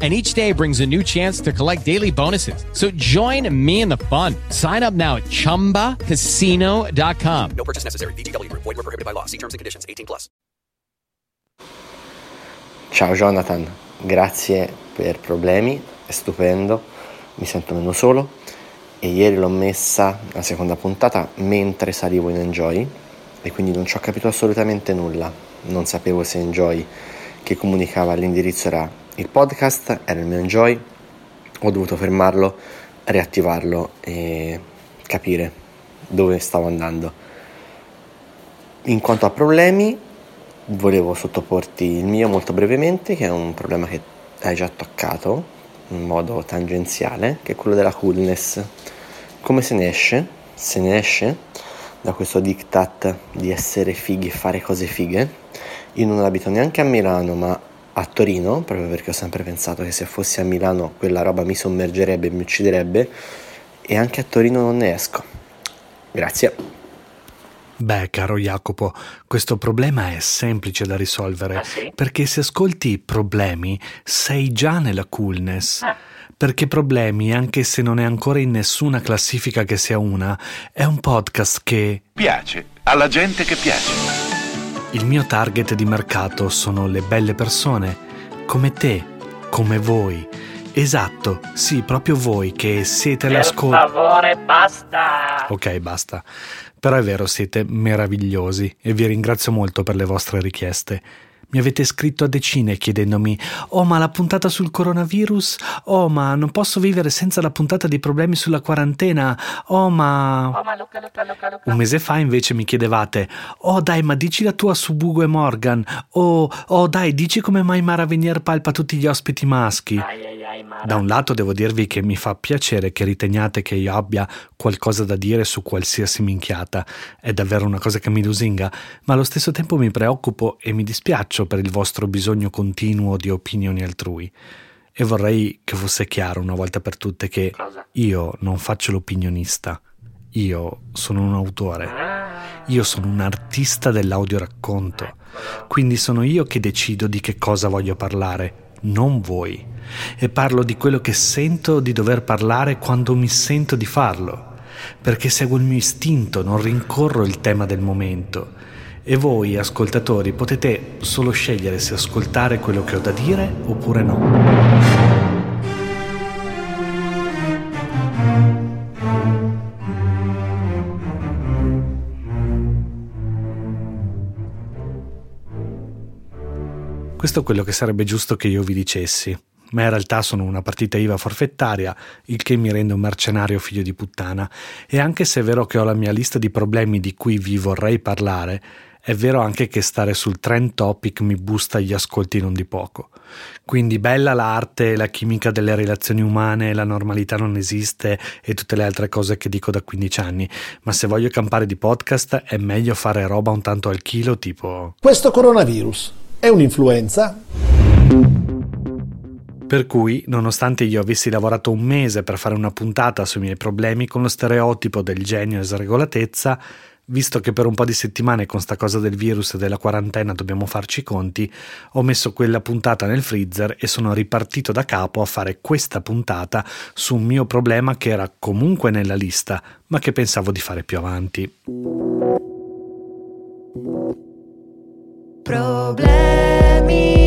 And each day brings a new chance to collect daily bonuses. So join me in the fun. Sign up now at chumbacasino.com. No purchase necessary. VGW Group. Void were prohibited by law. See terms and conditions. 18 plus. Ciao Jonathan, grazie per problemi, è stupendo, mi sento meno solo e ieri l'ho messa la seconda puntata mentre salivo in Enjoy e quindi non ci ho capito assolutamente nulla, non sapevo se Enjoy che comunicava l'indirizzo era il podcast, era il mio Enjoy, ho dovuto fermarlo, riattivarlo e capire dove stavo andando. In quanto a problemi, volevo sottoporti il mio molto brevemente, che è un problema che hai già toccato in modo tangenziale, che è quello della coolness. Come se ne esce? Se ne esce da questo diktat di essere fighi e fare cose fighe. Io non abito neanche a Milano, ma a Torino, proprio perché ho sempre pensato che se fossi a Milano quella roba mi sommergerebbe e mi ucciderebbe, e anche a Torino non ne esco. Grazie. Beh, caro Jacopo, questo problema è semplice da risolvere, Ah, sì? perché se ascolti problemi sei già nella coolness. Ah. Perché Problemi, anche se non è ancora in nessuna classifica che sia una, è un podcast che Piace alla gente che piace. Il mio target di mercato sono le belle persone, come te, come voi. Esatto, sì, proprio voi che siete Per l'ascolto. favore, basta. Ok, basta. Però è vero, siete meravigliosi e vi ringrazio molto per le vostre richieste. Mi avete scritto a decine chiedendomi: Oh, ma la puntata sul coronavirus? Oh, ma non posso vivere senza la puntata dei problemi sulla quarantena? Oh, ma. Oh, ma Luca, Luca, Luca, Luca. Un mese fa invece mi chiedevate: Oh, dai, ma dici la tua su Bugo e Morgan? Oh, oh, dai, dici come mai Mara Venier palpa tutti gli ospiti maschi? Ai, ai, ai. Da un lato devo dirvi che mi fa piacere che riteniate che io abbia qualcosa da dire su qualsiasi minchiata, è davvero una cosa che mi lusinga, ma allo stesso tempo mi preoccupo e mi dispiaccio per il vostro bisogno continuo di opinioni altrui. E vorrei che fosse chiaro una volta per tutte che io non faccio l'opinionista, io sono un autore. Io sono un artista dell'audioracconto, quindi sono io che decido di che cosa voglio parlare, non voi. E parlo di quello che sento di dover parlare quando mi sento di farlo, perché seguo il mio istinto, non rincorro il tema del momento. E voi, ascoltatori, potete solo scegliere se ascoltare quello che ho da dire oppure no. Questo è quello che sarebbe giusto che io vi dicessi, ma in realtà sono una partita IVA forfettaria, il che mi rende un mercenario figlio di puttana, e anche se è vero che ho la mia lista di problemi di cui vi vorrei parlare, è vero anche che stare sul trend topic mi busta gli ascolti non di poco. Quindi bella l'arte, la chimica delle relazioni umane, la normalità non esiste e tutte le altre cose che dico da 15 anni, ma se voglio campare di podcast è meglio fare roba un tanto al chilo tipo... Questo coronavirus è un'influenza? Per cui, nonostante io avessi lavorato un mese per fare una puntata sui miei problemi con lo stereotipo del genio e sregolatezza, visto che per un po' di settimane con sta cosa del virus e della quarantena dobbiamo farci i conti, ho messo quella puntata nel freezer e sono ripartito da capo a fare questa puntata su un mio problema che era comunque nella lista, ma che pensavo di fare più avanti. Problemi.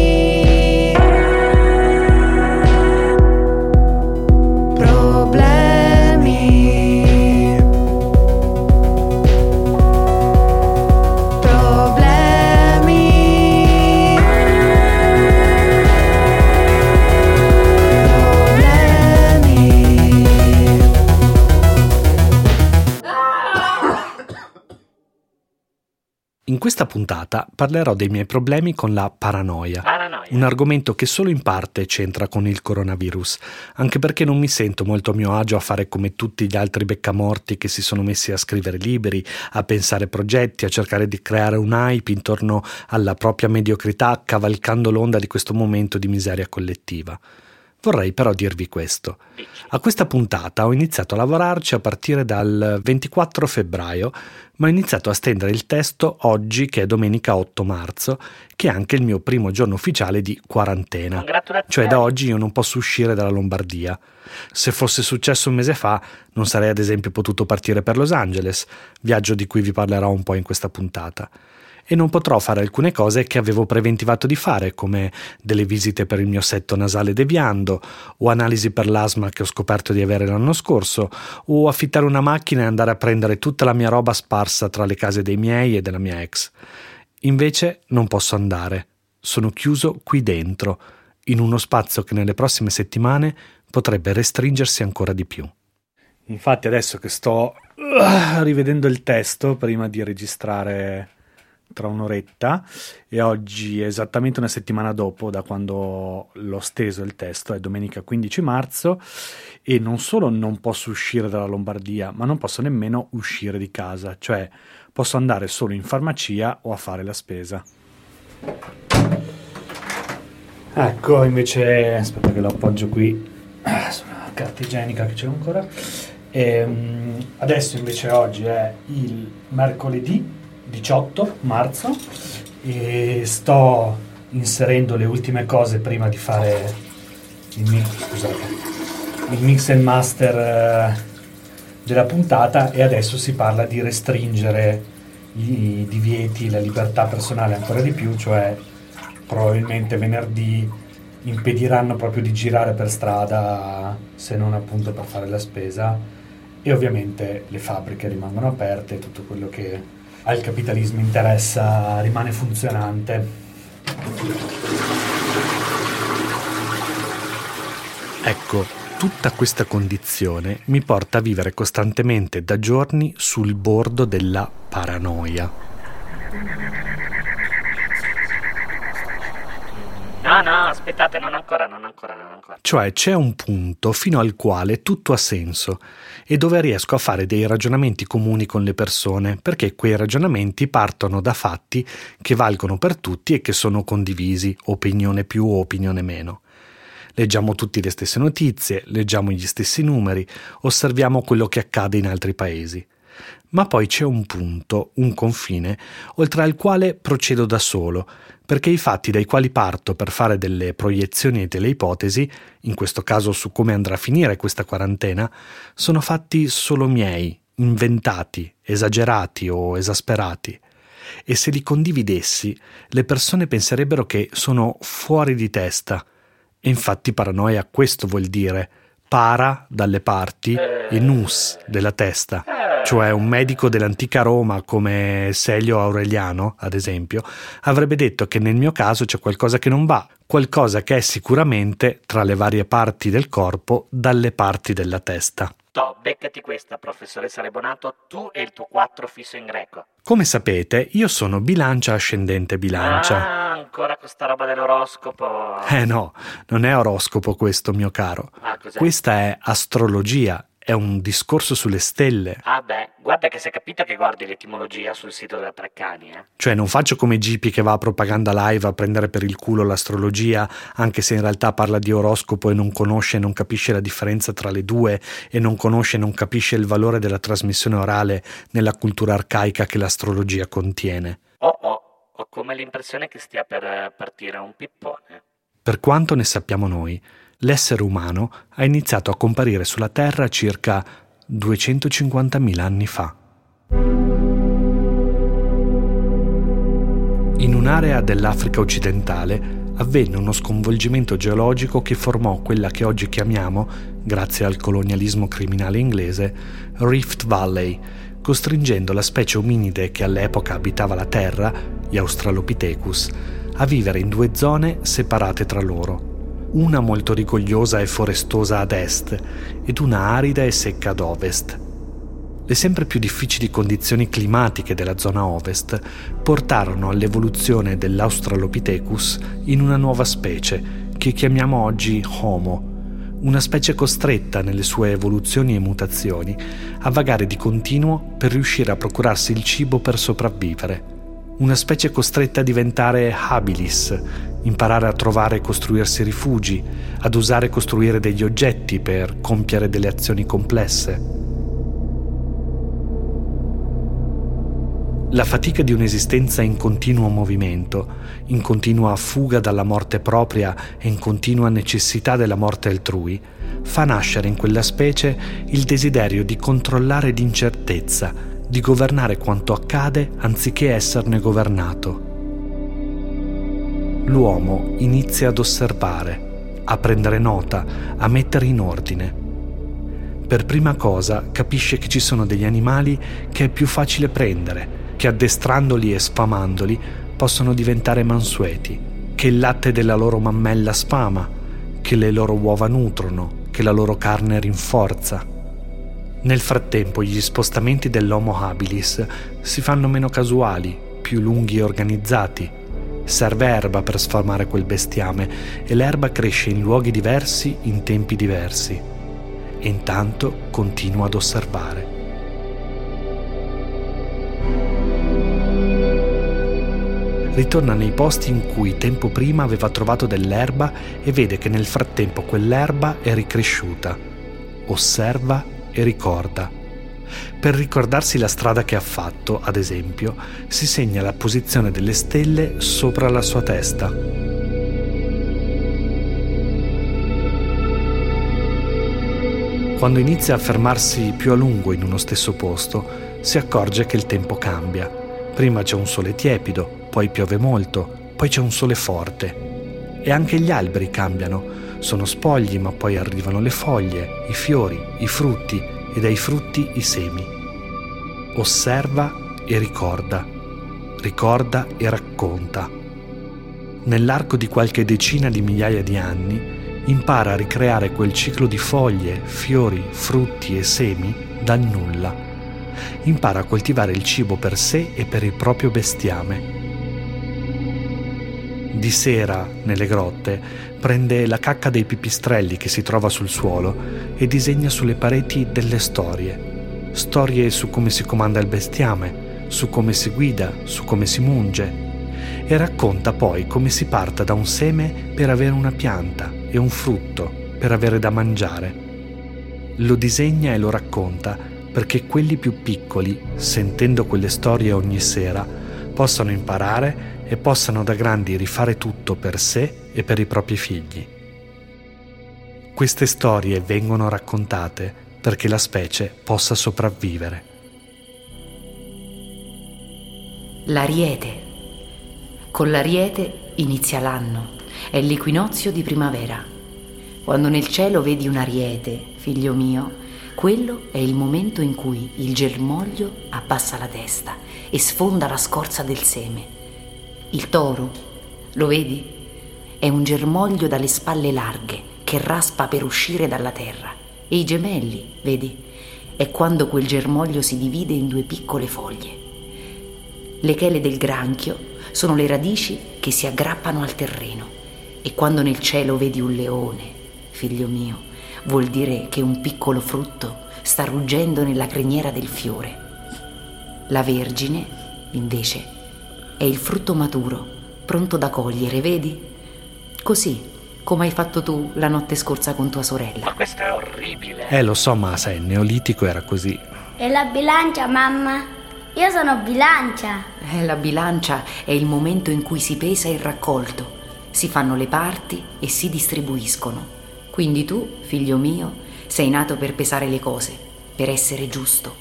Questa puntata parlerò dei miei problemi con la paranoia, Paranoia. un argomento che solo in parte c'entra con il coronavirus, anche perché non mi sento molto a mio agio a fare come tutti gli altri beccamorti che si sono messi a scrivere libri, a pensare progetti, a cercare di creare un hype intorno alla propria mediocrità, cavalcando l'onda di questo momento di miseria collettiva. Vorrei però dirvi questo. A questa puntata ho iniziato a lavorarci a partire dal 24 febbraio, ma ho iniziato a stendere il testo oggi, che è domenica 8 marzo, che è anche il mio primo giorno ufficiale di quarantena. Cioè da oggi io non posso uscire dalla Lombardia. Se fosse successo un mese fa, non sarei ad esempio potuto partire per Los Angeles, viaggio di cui vi parlerò un po' in questa puntata. E non potrò fare alcune cose che avevo preventivato di fare, come delle visite per il mio setto nasale deviando, o analisi per l'asma che ho scoperto di avere l'anno scorso, o affittare una macchina e andare a prendere tutta la mia roba sparsa tra le case dei miei e della mia ex. Invece non posso andare. Sono chiuso qui dentro, in uno spazio che nelle prossime settimane potrebbe restringersi ancora di più. Infatti adesso che sto uh, rivedendo il testo prima di registrare tra un'oretta e oggi esattamente una settimana dopo da quando l'ho steso il testo, è domenica 15 marzo e non solo non posso uscire dalla Lombardia, ma non posso nemmeno uscire di casa, cioè posso andare solo in farmacia o a fare la spesa. Ecco, invece, aspetta che lo appoggio qui ah, sulla carta igienica che c'è ancora. Ehm, adesso invece oggi è il mercoledì 18 marzo e sto inserendo le ultime cose prima di fare il mix, scusate, il mix and master eh, della puntata e adesso si parla di restringere i divieti, la libertà personale ancora di più, cioè probabilmente venerdì impediranno proprio di girare per strada se non appunto per fare la spesa e ovviamente le fabbriche rimangono aperte, tutto quello che al capitalismo interessa rimane funzionante. Ecco, tutta questa condizione mi porta a vivere costantemente da giorni sul bordo della paranoia. No, no, aspettate, non ancora, non ancora, non ancora. Cioè c'è un punto fino al quale tutto ha senso e dove riesco a fare dei ragionamenti comuni con le persone, perché quei ragionamenti partono da fatti che valgono per tutti e che sono condivisi, opinione più o opinione meno. Leggiamo tutti le stesse notizie, leggiamo gli stessi numeri, osserviamo quello che accade in altri paesi. Ma poi c'è un punto, un confine, oltre al quale procedo da solo, perché i fatti dai quali parto per fare delle proiezioni e delle ipotesi, in questo caso su come andrà a finire questa quarantena, sono fatti solo miei, inventati, esagerati o esasperati. E se li condividessi, le persone penserebbero che sono fuori di testa. E infatti paranoia questo vuol dire para dalle parti e nus della testa cioè un medico dell'antica Roma come Selio Aureliano, ad esempio, avrebbe detto che nel mio caso c'è qualcosa che non va, qualcosa che è sicuramente tra le varie parti del corpo dalle parti della testa. To, beccati questa, professoressa Rebonato, tu e il tuo 4 fisso in greco. Come sapete, io sono bilancia ascendente bilancia. Ah, ancora questa roba dell'oroscopo. Eh no, non è oroscopo questo, mio caro. Ah? Questa è astrologia, è un discorso sulle stelle. Ah beh, guarda che si è capito che guardi l'etimologia sul sito della Treccani, eh. Cioè non faccio come Gipi che va a propaganda live a prendere per il culo l'astrologia, anche se in realtà parla di oroscopo e non conosce e non capisce la differenza tra le due e non conosce e non capisce il valore della trasmissione orale nella cultura arcaica che l'astrologia contiene. Oh oh, ho come l'impressione che stia per eh, partire un pippone. Per quanto ne sappiamo noi, l'essere umano ha iniziato a comparire sulla Terra circa 250.000 anni fa. In un'area dell'Africa occidentale avvenne uno sconvolgimento geologico che formò quella che oggi chiamiamo, grazie al colonialismo criminale inglese, Rift Valley, costringendo la specie ominide che all'epoca abitava la Terra, gli Australopithecus, a vivere in due zone separate tra loro una molto rigogliosa e forestosa ad est ed una arida e secca ad ovest. Le sempre più difficili condizioni climatiche della zona ovest portarono all'evoluzione dell'Australopithecus in una nuova specie che chiamiamo oggi Homo, una specie costretta nelle sue evoluzioni e mutazioni a vagare di continuo per riuscire a procurarsi il cibo per sopravvivere. Una specie costretta a diventare habilis, imparare a trovare e costruirsi rifugi, ad usare e costruire degli oggetti per compiere delle azioni complesse. La fatica di un'esistenza in continuo movimento, in continua fuga dalla morte propria e in continua necessità della morte altrui, fa nascere in quella specie il desiderio di controllare l'incertezza, di governare quanto accade anziché esserne governato. L'uomo inizia ad osservare, a prendere nota, a mettere in ordine. Per prima cosa capisce che ci sono degli animali che è più facile prendere, che addestrandoli e sfamandoli possono diventare mansueti, che il latte della loro mammella sfama, che le loro uova nutrono, che la loro carne rinforza. Nel frattempo gli spostamenti dell'Homo habilis si fanno meno casuali, più lunghi e organizzati. Serve erba per sfamare quel bestiame e l'erba cresce in luoghi diversi in tempi diversi. E intanto continua ad osservare. ritorna nei posti in cui tempo prima aveva trovato dell'erba e vede che nel frattempo quell'erba è ricresciuta. Osserva e ricorda. Per ricordarsi la strada che ha fatto, ad esempio, si segna la posizione delle stelle sopra la sua testa. Quando inizia a fermarsi più a lungo in uno stesso posto, si accorge che il tempo cambia. Prima c'è un sole tiepido, poi piove molto, poi c'è un sole forte. E anche gli alberi cambiano, sono spogli ma poi arrivano le foglie, i fiori, i frutti e dai frutti i semi. Osserva e ricorda, ricorda e racconta. Nell'arco di qualche decina di migliaia di anni impara a ricreare quel ciclo di foglie, fiori, frutti e semi dal nulla. Impara a coltivare il cibo per sé e per il proprio bestiame di sera, nelle grotte, prende la cacca dei pipistrelli che si trova sul suolo e disegna sulle pareti delle storie. Storie su come si comanda il bestiame, su come si guida, su come si munge. E racconta poi come si parta da un seme per avere una pianta e un frutto per avere da mangiare. Lo disegna e lo racconta perché quelli più piccoli, sentendo quelle storie ogni sera, possano imparare e possano da grandi rifare tutto per sé e per i propri figli. Queste storie vengono raccontate perché la specie possa sopravvivere. L'ariete. Con l'ariete inizia l'anno, è l'equinozio di primavera. Quando nel cielo vedi un ariete, figlio mio, quello è il momento in cui il germoglio abbassa la testa e sfonda la scorza del seme il toro, lo vedi? È un germoglio dalle spalle larghe che raspa per uscire dalla terra. E i gemelli, vedi? È quando quel germoglio si divide in due piccole foglie. Le chele del granchio sono le radici che si aggrappano al terreno. E quando nel cielo vedi un leone, figlio mio, vuol dire che un piccolo frutto sta ruggendo nella criniera del fiore. La Vergine, invece, è il frutto maturo, pronto da cogliere, vedi? Così, come hai fatto tu la notte scorsa con tua sorella. Ma questo è orribile. Eh, lo so, ma sai, il neolitico era così. E la bilancia, mamma? Io sono bilancia. Eh, la bilancia è il momento in cui si pesa il raccolto, si fanno le parti e si distribuiscono. Quindi tu, figlio mio, sei nato per pesare le cose, per essere giusto.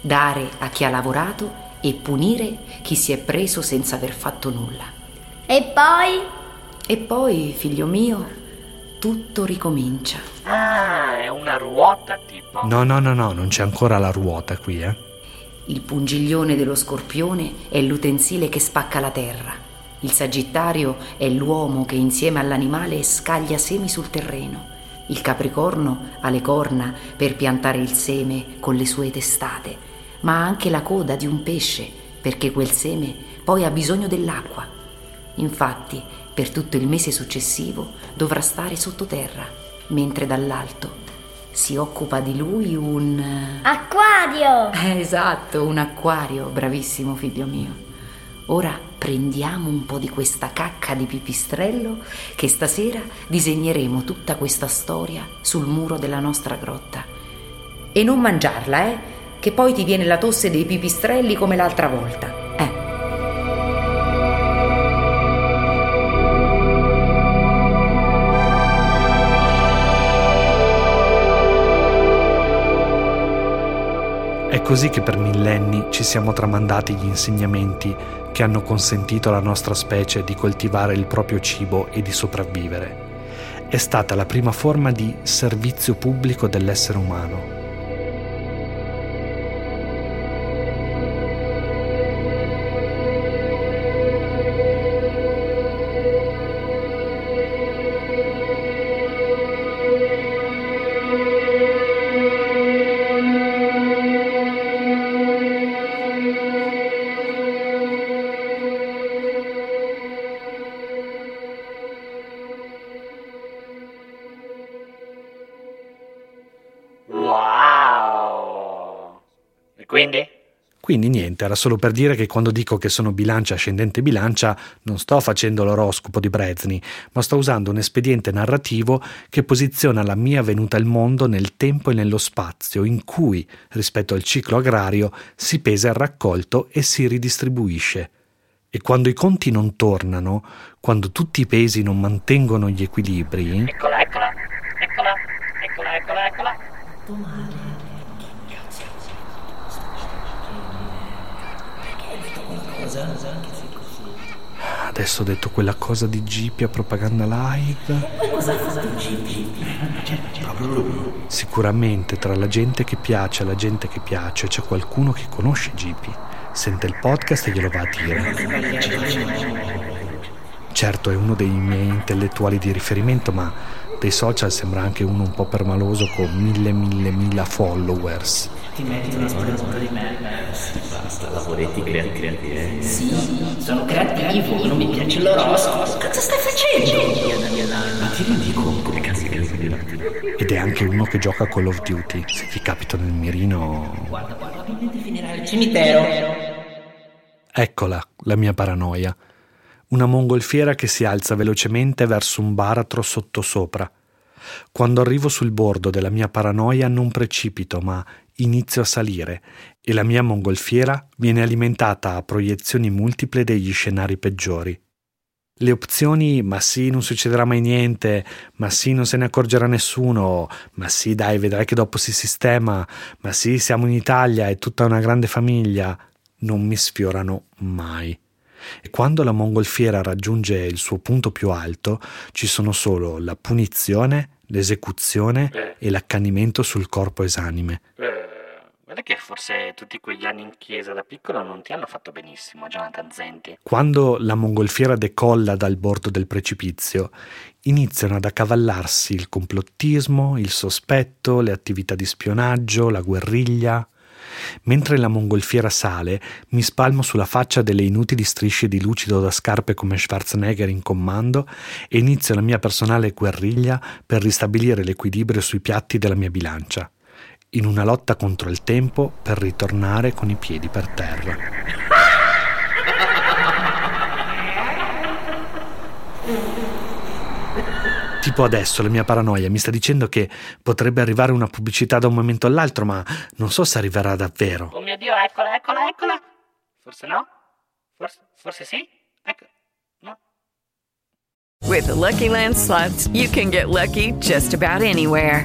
Dare a chi ha lavorato e punire chi si è preso senza aver fatto nulla. E poi? E poi, figlio mio, tutto ricomincia. Ah, è una ruota tipo. No, no, no, no, non c'è ancora la ruota qui, eh. Il pungiglione dello scorpione è l'utensile che spacca la terra. Il sagittario è l'uomo che insieme all'animale scaglia semi sul terreno. Il capricorno ha le corna per piantare il seme con le sue testate, ma anche la coda di un pesce perché quel seme poi ha bisogno dell'acqua. Infatti, per tutto il mese successivo dovrà stare sottoterra, mentre dall'alto si occupa di lui un... Acquario! Eh, esatto, un acquario, bravissimo figlio mio. Ora prendiamo un po' di questa cacca di pipistrello che stasera disegneremo tutta questa storia sul muro della nostra grotta. E non mangiarla, eh, che poi ti viene la tosse dei pipistrelli come l'altra volta. Eh. È così che per millenni ci siamo tramandati gli insegnamenti che hanno consentito alla nostra specie di coltivare il proprio cibo e di sopravvivere. È stata la prima forma di servizio pubblico dell'essere umano. Quindi niente, era solo per dire che quando dico che sono bilancia ascendente bilancia non sto facendo l'oroscopo di Brezni, ma sto usando un espediente narrativo che posiziona la mia venuta al mondo nel tempo e nello spazio in cui, rispetto al ciclo agrario, si pesa il raccolto e si ridistribuisce. E quando i conti non tornano, quando tutti i pesi non mantengono gli equilibri, Eccola, eccola, eccola, eccola, eccola, eccola. Adesso ho detto quella cosa di Gippy a propaganda live. Sicuramente tra la gente che piace e la gente che piace c'è qualcuno che conosce Gippy, sente il podcast e glielo va a dire. Certo è uno dei miei intellettuali di riferimento, ma dei social sembra anche uno un po' permaloso con mille mille mila followers. Ti metti una storia di me. Basta, lavoretti creativi. Eh? Sì, sono creativo, non mi piace l'oroscopo. Cosa stai facendo? Ma ti rendi conto che cazzo che Ed è anche uno che gioca a Call of Duty. Se ti capita nel mirino. Guarda, probabilmente finirà al cimitero. Eccola, la mia paranoia. Una mongolfiera che si alza velocemente verso un baratro sottosopra. Quando arrivo sul bordo della mia paranoia non precipito, ma inizio a salire e la mia mongolfiera viene alimentata a proiezioni multiple degli scenari peggiori. Le opzioni ma sì, non succederà mai niente, ma sì, non se ne accorgerà nessuno, ma sì, dai, vedrai che dopo si sistema, ma sì, siamo in Italia, è tutta una grande famiglia, non mi sfiorano mai. E quando la mongolfiera raggiunge il suo punto più alto, ci sono solo la punizione, l'esecuzione e l'accanimento sul corpo esanime. Eh, guarda che forse tutti quegli anni in chiesa da piccolo non ti hanno fatto benissimo, Jonathan Zenti. Quando la mongolfiera decolla dal bordo del precipizio, iniziano ad accavallarsi il complottismo, il sospetto, le attività di spionaggio, la guerriglia. Mentre la mongolfiera sale, mi spalmo sulla faccia delle inutili strisce di lucido da scarpe come Schwarzenegger in comando e inizio la mia personale guerriglia per ristabilire l'equilibrio sui piatti della mia bilancia, in una lotta contro il tempo per ritornare con i piedi per terra. Tipo adesso la mia paranoia mi sta dicendo che potrebbe arrivare una pubblicità da un momento all'altro, ma non so se arriverà davvero. Oh mio Dio, eccola, eccola, eccola. Forse no? Forse, forse sì? Ecco, no? With the Lucky Land slots, you can get lucky just about anywhere.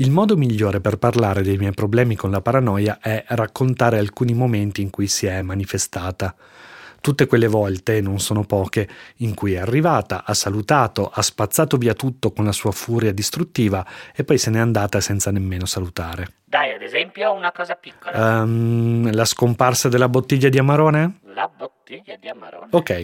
Il modo migliore per parlare dei miei problemi con la paranoia è raccontare alcuni momenti in cui si è manifestata. Tutte quelle volte, non sono poche, in cui è arrivata, ha salutato, ha spazzato via tutto con la sua furia distruttiva e poi se n'è andata senza nemmeno salutare. Dai, ad esempio, una cosa piccola. Um, la scomparsa della bottiglia di Amarone? La bottiglia di Amarone. Ok.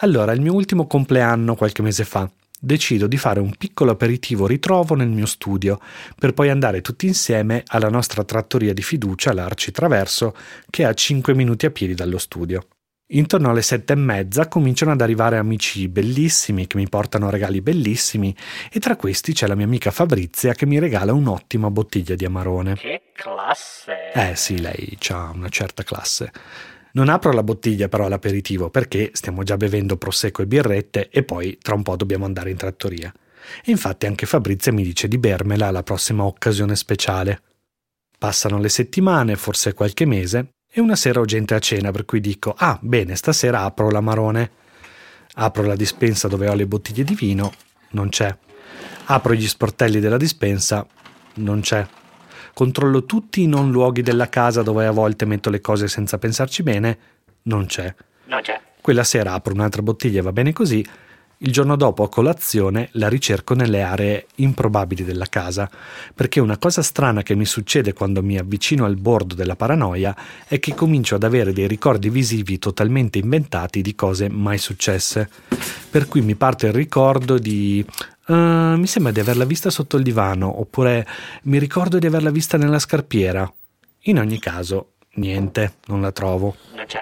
Allora, il mio ultimo compleanno qualche mese fa. Decido di fare un piccolo aperitivo ritrovo nel mio studio, per poi andare tutti insieme alla nostra trattoria di fiducia, l'Arci Traverso, che è a 5 minuti a piedi dallo studio. Intorno alle sette e mezza cominciano ad arrivare amici bellissimi che mi portano regali bellissimi e tra questi c'è la mia amica Fabrizia che mi regala un'ottima bottiglia di amarone. Che classe! Eh sì, lei ha una certa classe. Non apro la bottiglia però all'aperitivo perché stiamo già bevendo prosecco e birrette e poi tra un po' dobbiamo andare in trattoria. E infatti anche Fabrizia mi dice di bermela alla prossima occasione speciale. Passano le settimane, forse qualche mese, e una sera ho gente a cena per cui dico ah bene stasera apro l'amarone apro la dispensa dove ho le bottiglie di vino non c'è apro gli sportelli della dispensa non c'è controllo tutti i non luoghi della casa dove a volte metto le cose senza pensarci bene non c'è. Non c'è. Quella sera apro un'altra bottiglia e va bene così il giorno dopo a colazione la ricerco nelle aree improbabili della casa, perché una cosa strana che mi succede quando mi avvicino al bordo della paranoia è che comincio ad avere dei ricordi visivi totalmente inventati di cose mai successe. Per cui mi parte il ricordo di Uh, mi sembra di averla vista sotto il divano, oppure mi ricordo di averla vista nella scarpiera. In ogni caso, niente, non la trovo. Non c'è.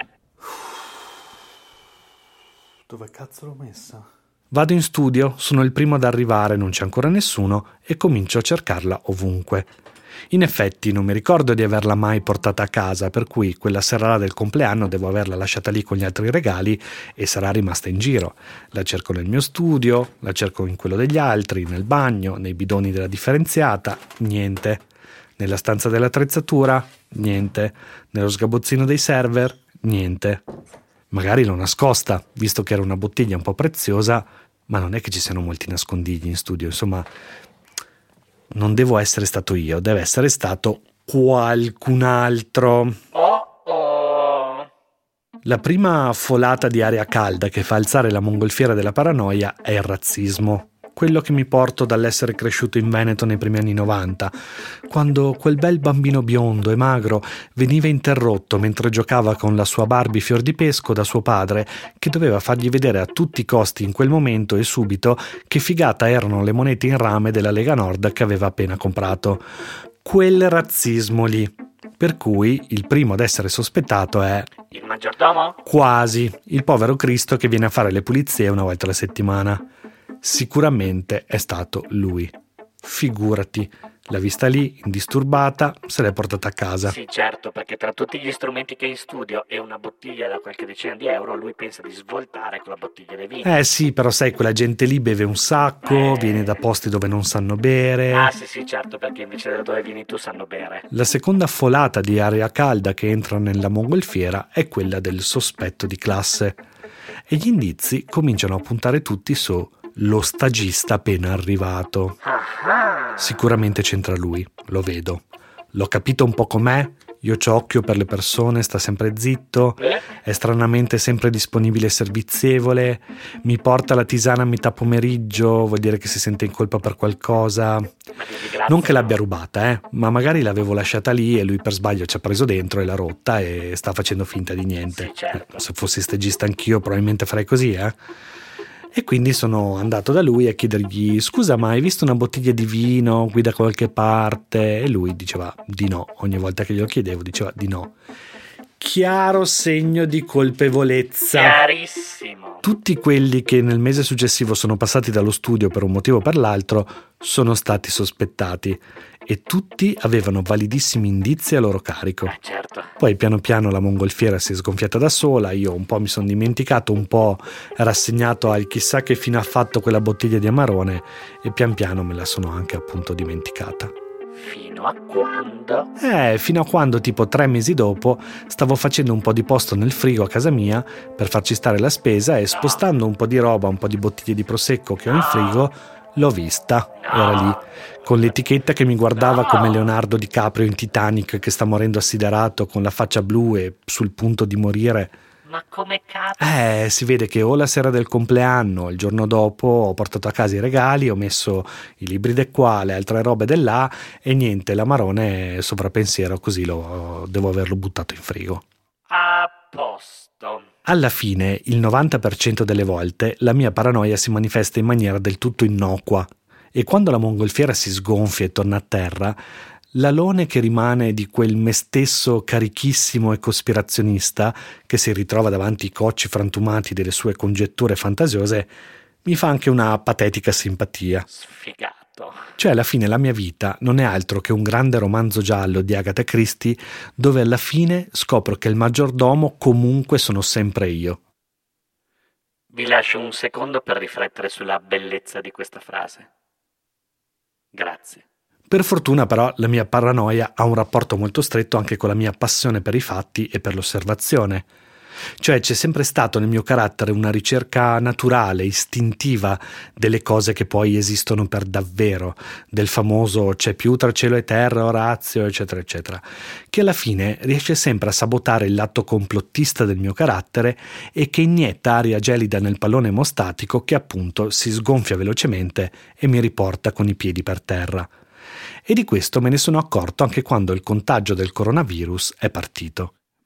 Dove cazzo l'ho messa? Vado in studio, sono il primo ad arrivare, non c'è ancora nessuno e comincio a cercarla ovunque. In effetti non mi ricordo di averla mai portata a casa, per cui quella sera del compleanno devo averla lasciata lì con gli altri regali e sarà rimasta in giro. La cerco nel mio studio, la cerco in quello degli altri, nel bagno, nei bidoni della differenziata, niente. Nella stanza dell'attrezzatura, niente. Nello sgabozzino dei server, niente. Magari l'ho nascosta, visto che era una bottiglia un po' preziosa, ma non è che ci siano molti nascondigli in studio, insomma, non devo essere stato io, deve essere stato qualcun altro. La prima folata di aria calda che fa alzare la mongolfiera della paranoia è il razzismo quello che mi porto dall'essere cresciuto in Veneto nei primi anni 90, quando quel bel bambino biondo e magro veniva interrotto mentre giocava con la sua Barbie fior di pesco da suo padre, che doveva fargli vedere a tutti i costi in quel momento e subito che figata erano le monete in rame della Lega Nord che aveva appena comprato. Quel razzismo lì. Per cui il primo ad essere sospettato è. Il maggiordomo? Quasi, il povero Cristo che viene a fare le pulizie una volta alla settimana. Sicuramente è stato lui. Figurati, l'ha vista lì, indisturbata, se l'è portata a casa. Sì, certo, perché tra tutti gli strumenti che ha in studio e una bottiglia da qualche decina di euro, lui pensa di svoltare con la bottiglia di vino. Eh sì, però sai, quella gente lì beve un sacco, eh... viene da posti dove non sanno bere. Ah sì, sì, certo, perché invece da dove vieni tu sanno bere. La seconda folata di aria calda che entra nella mongolfiera è quella del sospetto di classe. E gli indizi cominciano a puntare tutti su lo stagista appena arrivato. Sicuramente c'entra lui, lo vedo. L'ho capito un po' com'è, io c'ho occhio per le persone, sta sempre zitto, è stranamente sempre disponibile e servizievole, mi porta la tisana a metà pomeriggio, vuol dire che si sente in colpa per qualcosa. Non che l'abbia rubata, eh, ma magari l'avevo lasciata lì e lui per sbaglio ci ha preso dentro e l'ha rotta e sta facendo finta di niente. certo. Se fossi stagista anch'io probabilmente farei così, eh. E quindi sono andato da lui a chiedergli: Scusa, ma hai visto una bottiglia di vino qui da qualche parte? E lui diceva di no. Ogni volta che glielo chiedevo, diceva di no. Chiaro segno di colpevolezza. Chiarissimo. Tutti quelli che nel mese successivo sono passati dallo studio per un motivo o per l'altro sono stati sospettati e tutti avevano validissimi indizi a loro carico. Eh, certo. Poi piano piano la mongolfiera si è sgonfiata da sola, io un po' mi sono dimenticato, un po' rassegnato al chissà che fine ha fatto quella bottiglia di amarone e pian piano me la sono anche appunto dimenticata. Fino a quando? Eh, fino a quando, tipo tre mesi dopo, stavo facendo un po' di posto nel frigo a casa mia per farci stare la spesa e spostando un po' di roba, un po' di bottiglie di prosecco che ho in frigo, L'ho vista, era lì, con l'etichetta che mi guardava come Leonardo DiCaprio in Titanic che sta morendo assiderato con la faccia blu e sul punto di morire. Ma come cazzo? Eh, si vede che o la sera del compleanno, il giorno dopo, ho portato a casa i regali, ho messo i libri de qua, le altre robe de là e niente, l'amarone è sovrappensiero, così lo, devo averlo buttato in frigo. A posto. Alla fine, il 90% delle volte, la mia paranoia si manifesta in maniera del tutto innocua e quando la mongolfiera si sgonfia e torna a terra, l'alone che rimane di quel me stesso carichissimo e cospirazionista che si ritrova davanti i cocci frantumati delle sue congetture fantasiose mi fa anche una patetica simpatia. Sfigato. Cioè, alla fine la mia vita non è altro che un grande romanzo giallo di Agatha Christie dove alla fine scopro che il maggiordomo comunque sono sempre io. Vi lascio un secondo per riflettere sulla bellezza di questa frase. Grazie. Per fortuna però la mia paranoia ha un rapporto molto stretto anche con la mia passione per i fatti e per l'osservazione. Cioè c'è sempre stato nel mio carattere una ricerca naturale, istintiva delle cose che poi esistono per davvero, del famoso c'è più tra cielo e terra, Orazio, eccetera, eccetera, che alla fine riesce sempre a sabotare il lato complottista del mio carattere e che inietta aria gelida nel pallone emostatico che appunto si sgonfia velocemente e mi riporta con i piedi per terra. E di questo me ne sono accorto anche quando il contagio del coronavirus è partito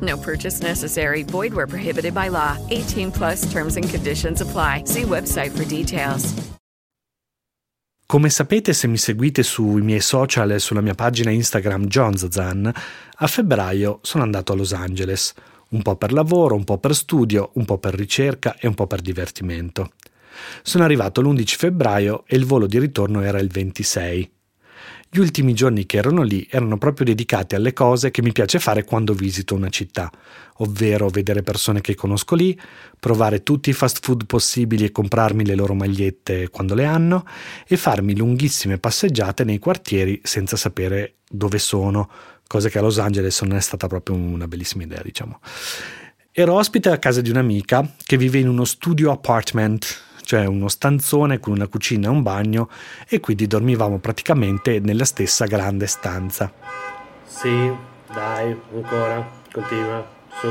No purchase necessary. Void where prohibited by law. 18 plus terms and conditions apply. See website for details. Come sapete se mi seguite sui miei social e sulla mia pagina Instagram Johnzazan, a febbraio sono andato a Los Angeles, un po' per lavoro, un po' per studio, un po' per ricerca e un po' per divertimento. Sono arrivato l'11 febbraio e il volo di ritorno era il 26. Gli ultimi giorni che erano lì erano proprio dedicati alle cose che mi piace fare quando visito una città, ovvero vedere persone che conosco lì, provare tutti i fast food possibili e comprarmi le loro magliette quando le hanno e farmi lunghissime passeggiate nei quartieri senza sapere dove sono, cosa che a Los Angeles non è stata proprio una bellissima idea, diciamo. Ero ospite a casa di un'amica che vive in uno studio apartment cioè uno stanzone con una cucina e un bagno e quindi dormivamo praticamente nella stessa grande stanza. Sì, dai, ancora, continua, su,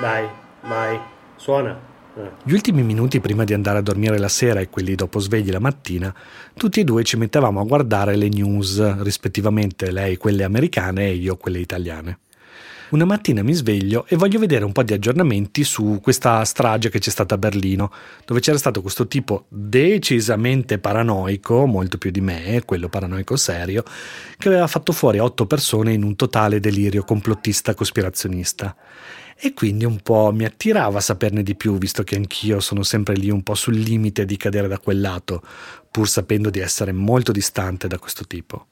dai, vai, suona. Eh. Gli ultimi minuti prima di andare a dormire la sera e quelli dopo svegli la mattina, tutti e due ci mettevamo a guardare le news, rispettivamente lei quelle americane e io quelle italiane. Una mattina mi sveglio e voglio vedere un po' di aggiornamenti su questa strage che c'è stata a Berlino, dove c'era stato questo tipo decisamente paranoico, molto più di me, quello paranoico serio, che aveva fatto fuori otto persone in un totale delirio complottista cospirazionista. E quindi un po' mi attirava saperne di più, visto che anch'io sono sempre lì un po' sul limite di cadere da quel lato, pur sapendo di essere molto distante da questo tipo.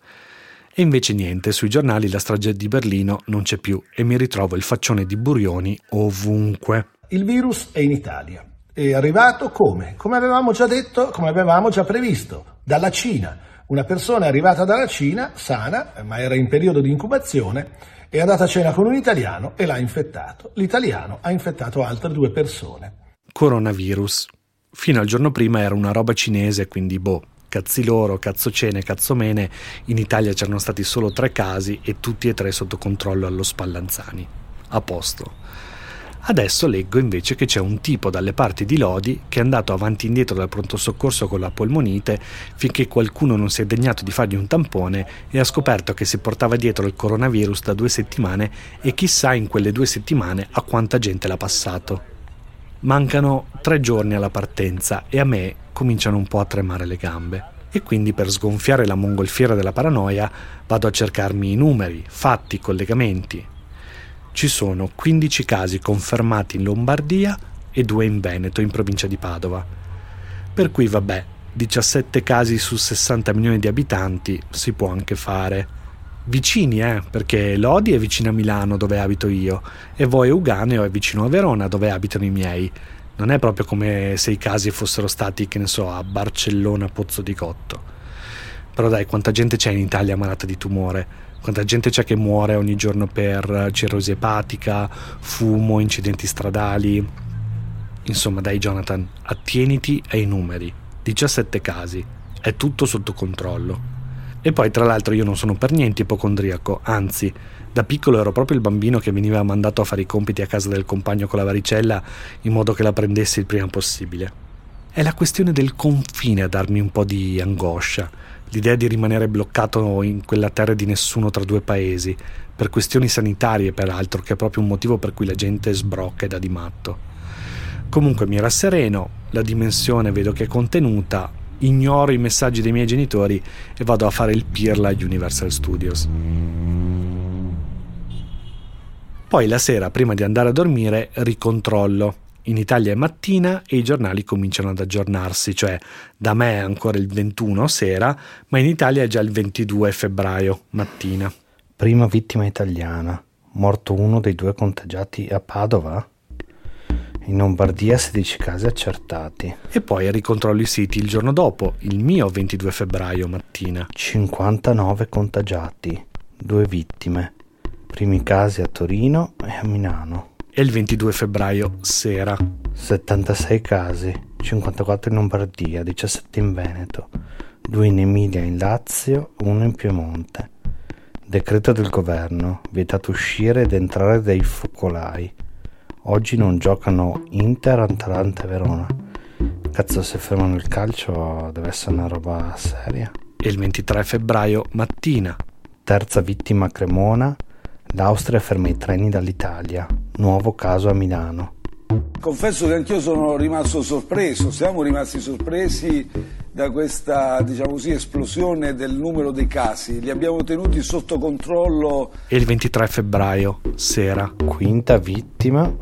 E invece niente, sui giornali la strage di Berlino non c'è più e mi ritrovo il faccione di Burioni ovunque. Il virus è in Italia. È arrivato come? Come avevamo già detto, come avevamo già previsto, dalla Cina. Una persona è arrivata dalla Cina, sana, ma era in periodo di incubazione, è andata a cena con un italiano e l'ha infettato. L'italiano ha infettato altre due persone. Coronavirus. Fino al giorno prima era una roba cinese, quindi boh, cazzi loro, cazzo cene, cazzo mene, in Italia c'erano stati solo tre casi e tutti e tre sotto controllo allo Spallanzani. A posto. Adesso leggo invece che c'è un tipo dalle parti di Lodi che è andato avanti e indietro dal pronto soccorso con la polmonite finché qualcuno non si è degnato di fargli un tampone e ha scoperto che si portava dietro il coronavirus da due settimane e chissà in quelle due settimane a quanta gente l'ha passato. Mancano tre giorni alla partenza e a me cominciano un po' a tremare le gambe. E quindi per sgonfiare la mongolfiera della paranoia vado a cercarmi i numeri, fatti, collegamenti. Ci sono 15 casi confermati in Lombardia e due in Veneto, in provincia di Padova. Per cui vabbè, 17 casi su 60 milioni di abitanti si può anche fare. Vicini, eh, perché Lodi è vicino a Milano dove abito io e Voi Euganeo è vicino a Verona dove abitano i miei. Non è proprio come se i casi fossero stati, che ne so, a Barcellona Pozzo di Cotto. Però dai, quanta gente c'è in Italia malata di tumore? Quanta gente c'è che muore ogni giorno per cirrosi epatica, fumo, incidenti stradali? Insomma, dai Jonathan, attieniti ai numeri. 17 casi. È tutto sotto controllo. E poi, tra l'altro, io non sono per niente ipocondriaco, anzi, da piccolo ero proprio il bambino che veniva mandato a fare i compiti a casa del compagno con la varicella in modo che la prendessi il prima possibile. È la questione del confine a darmi un po' di angoscia, l'idea di rimanere bloccato in quella terra di nessuno tra due paesi, per questioni sanitarie peraltro, che è proprio un motivo per cui la gente sbrocca e dà di matto. Comunque mi rassereno, la dimensione vedo che è contenuta, ignoro i messaggi dei miei genitori e vado a fare il pirla a Universal Studios. Poi la sera, prima di andare a dormire, ricontrollo. In Italia è mattina e i giornali cominciano ad aggiornarsi, cioè da me è ancora il 21 sera, ma in Italia è già il 22 febbraio mattina. Prima vittima italiana, morto uno dei due contagiati a Padova? In Lombardia 16 casi accertati. E poi ricontrollo i siti il giorno dopo, il mio 22 febbraio mattina. 59 contagiati, due vittime. Primi casi a Torino e a Milano. E il 22 febbraio sera. 76 casi, 54 in Lombardia, 17 in Veneto, 2 in Emilia e in Lazio, 1 in Piemonte. Decreto del governo, vietato uscire ed entrare dai focolai. Oggi non giocano Inter, Atalanta e Verona. Cazzo, se fermano il calcio deve essere una roba seria. E il 23 febbraio mattina. Terza vittima a Cremona. L'Austria ferma i treni dall'Italia. Nuovo caso a Milano. Confesso che anch'io sono rimasto sorpreso, siamo rimasti sorpresi da questa diciamo così, esplosione del numero dei casi. Li abbiamo tenuti sotto controllo. E il 23 febbraio, sera. Quinta vittima,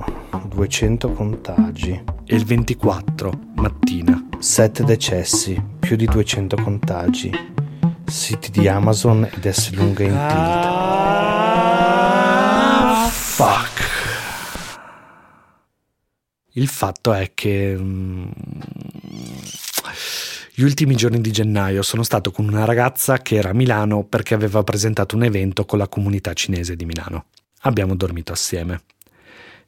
200 contagi. E il 24, mattina. 7 decessi, più di 200 contagi. Siti di Amazon ed S lunga in tilt. Ah, fuck. Il fatto è che mm, gli ultimi giorni di gennaio sono stato con una ragazza che era a Milano perché aveva presentato un evento con la comunità cinese di Milano. Abbiamo dormito assieme.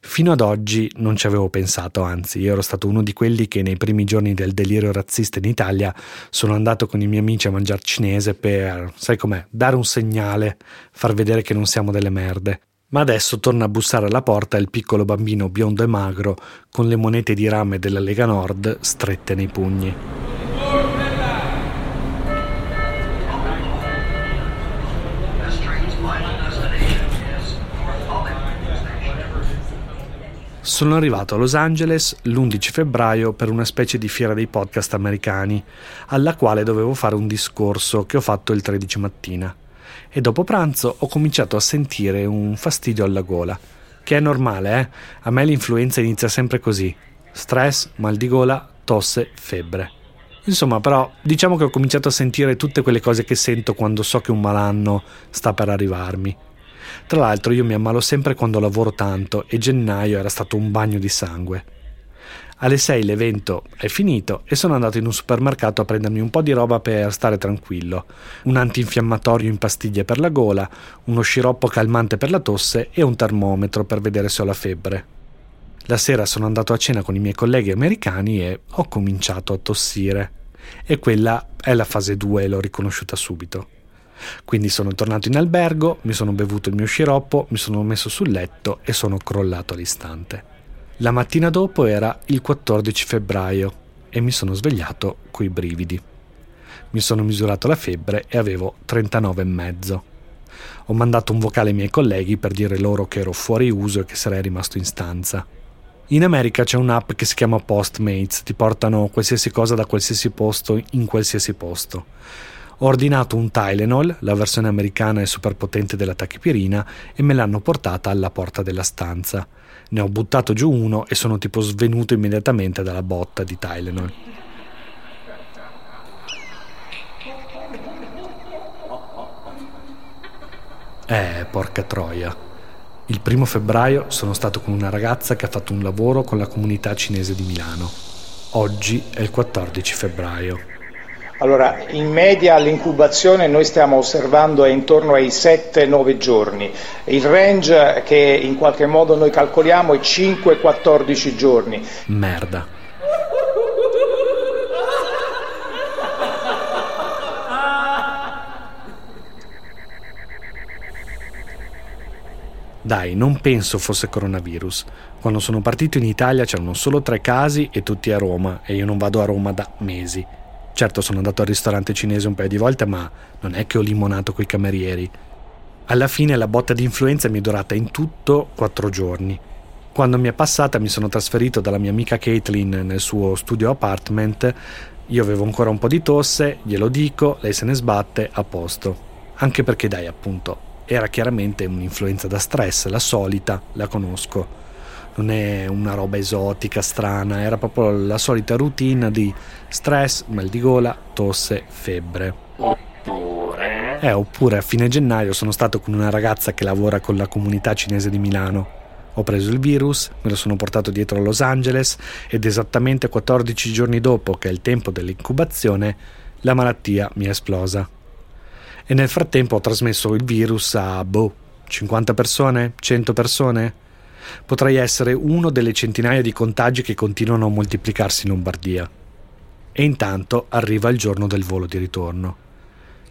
Fino ad oggi non ci avevo pensato, anzi, io ero stato uno di quelli che nei primi giorni del delirio razzista in Italia sono andato con i miei amici a mangiare cinese per, sai com'è, dare un segnale, far vedere che non siamo delle merde. Ma adesso torna a bussare alla porta il piccolo bambino biondo e magro con le monete di rame della Lega Nord strette nei pugni. Sono arrivato a Los Angeles l'11 febbraio per una specie di fiera dei podcast americani, alla quale dovevo fare un discorso che ho fatto il 13 mattina. E dopo pranzo ho cominciato a sentire un fastidio alla gola, che è normale, eh? A me l'influenza inizia sempre così: stress, mal di gola, tosse, febbre. Insomma, però, diciamo che ho cominciato a sentire tutte quelle cose che sento quando so che un malanno sta per arrivarmi. Tra l'altro io mi ammalo sempre quando lavoro tanto e gennaio era stato un bagno di sangue. Alle 6 l'evento è finito e sono andato in un supermercato a prendermi un po' di roba per stare tranquillo. Un antinfiammatorio in pastiglie per la gola, uno sciroppo calmante per la tosse e un termometro per vedere se ho la febbre. La sera sono andato a cena con i miei colleghi americani e ho cominciato a tossire. E quella è la fase 2, l'ho riconosciuta subito. Quindi sono tornato in albergo, mi sono bevuto il mio sciroppo, mi sono messo sul letto e sono crollato all'istante. La mattina dopo era il 14 febbraio e mi sono svegliato coi brividi. Mi sono misurato la febbre e avevo 39,5. Ho mandato un vocale ai miei colleghi per dire loro che ero fuori uso e che sarei rimasto in stanza. In America c'è un'app che si chiama Postmates, ti portano qualsiasi cosa da qualsiasi posto in qualsiasi posto. Ho ordinato un Tylenol, la versione americana e super potente della tachipirina, e me l'hanno portata alla porta della stanza. Ne ho buttato giù uno e sono tipo svenuto immediatamente dalla botta di Tylenol. Eh, porca troia. Il primo febbraio sono stato con una ragazza che ha fatto un lavoro con la comunità cinese di Milano. Oggi è il 14 febbraio. Allora, in media l'incubazione noi stiamo osservando è intorno ai 7-9 giorni. Il range che in qualche modo noi calcoliamo è 5-14 giorni. Merda. Dai, non penso fosse coronavirus. Quando sono partito in Italia c'erano solo tre casi e tutti a Roma e io non vado a Roma da mesi. Certo sono andato al ristorante cinese un paio di volte, ma non è che ho limonato coi camerieri. Alla fine la botta di influenza mi è durata in tutto quattro giorni. Quando mi è passata mi sono trasferito dalla mia amica Caitlin nel suo studio apartment. Io avevo ancora un po' di tosse, glielo dico, lei se ne sbatte, a posto. Anche perché dai, appunto, era chiaramente un'influenza da stress, la solita, la conosco. Non è una roba esotica, strana, era proprio la solita routine di stress, mal di gola, tosse, febbre. Oppure... Eh, oppure a fine gennaio sono stato con una ragazza che lavora con la comunità cinese di Milano. Ho preso il virus, me lo sono portato dietro a Los Angeles ed esattamente 14 giorni dopo, che è il tempo dell'incubazione, la malattia mi è esplosa e nel frattempo ho trasmesso il virus a, boh, 50 persone? 100 persone? Potrei essere uno delle centinaia di contagi che continuano a moltiplicarsi in Lombardia. E intanto arriva il giorno del volo di ritorno.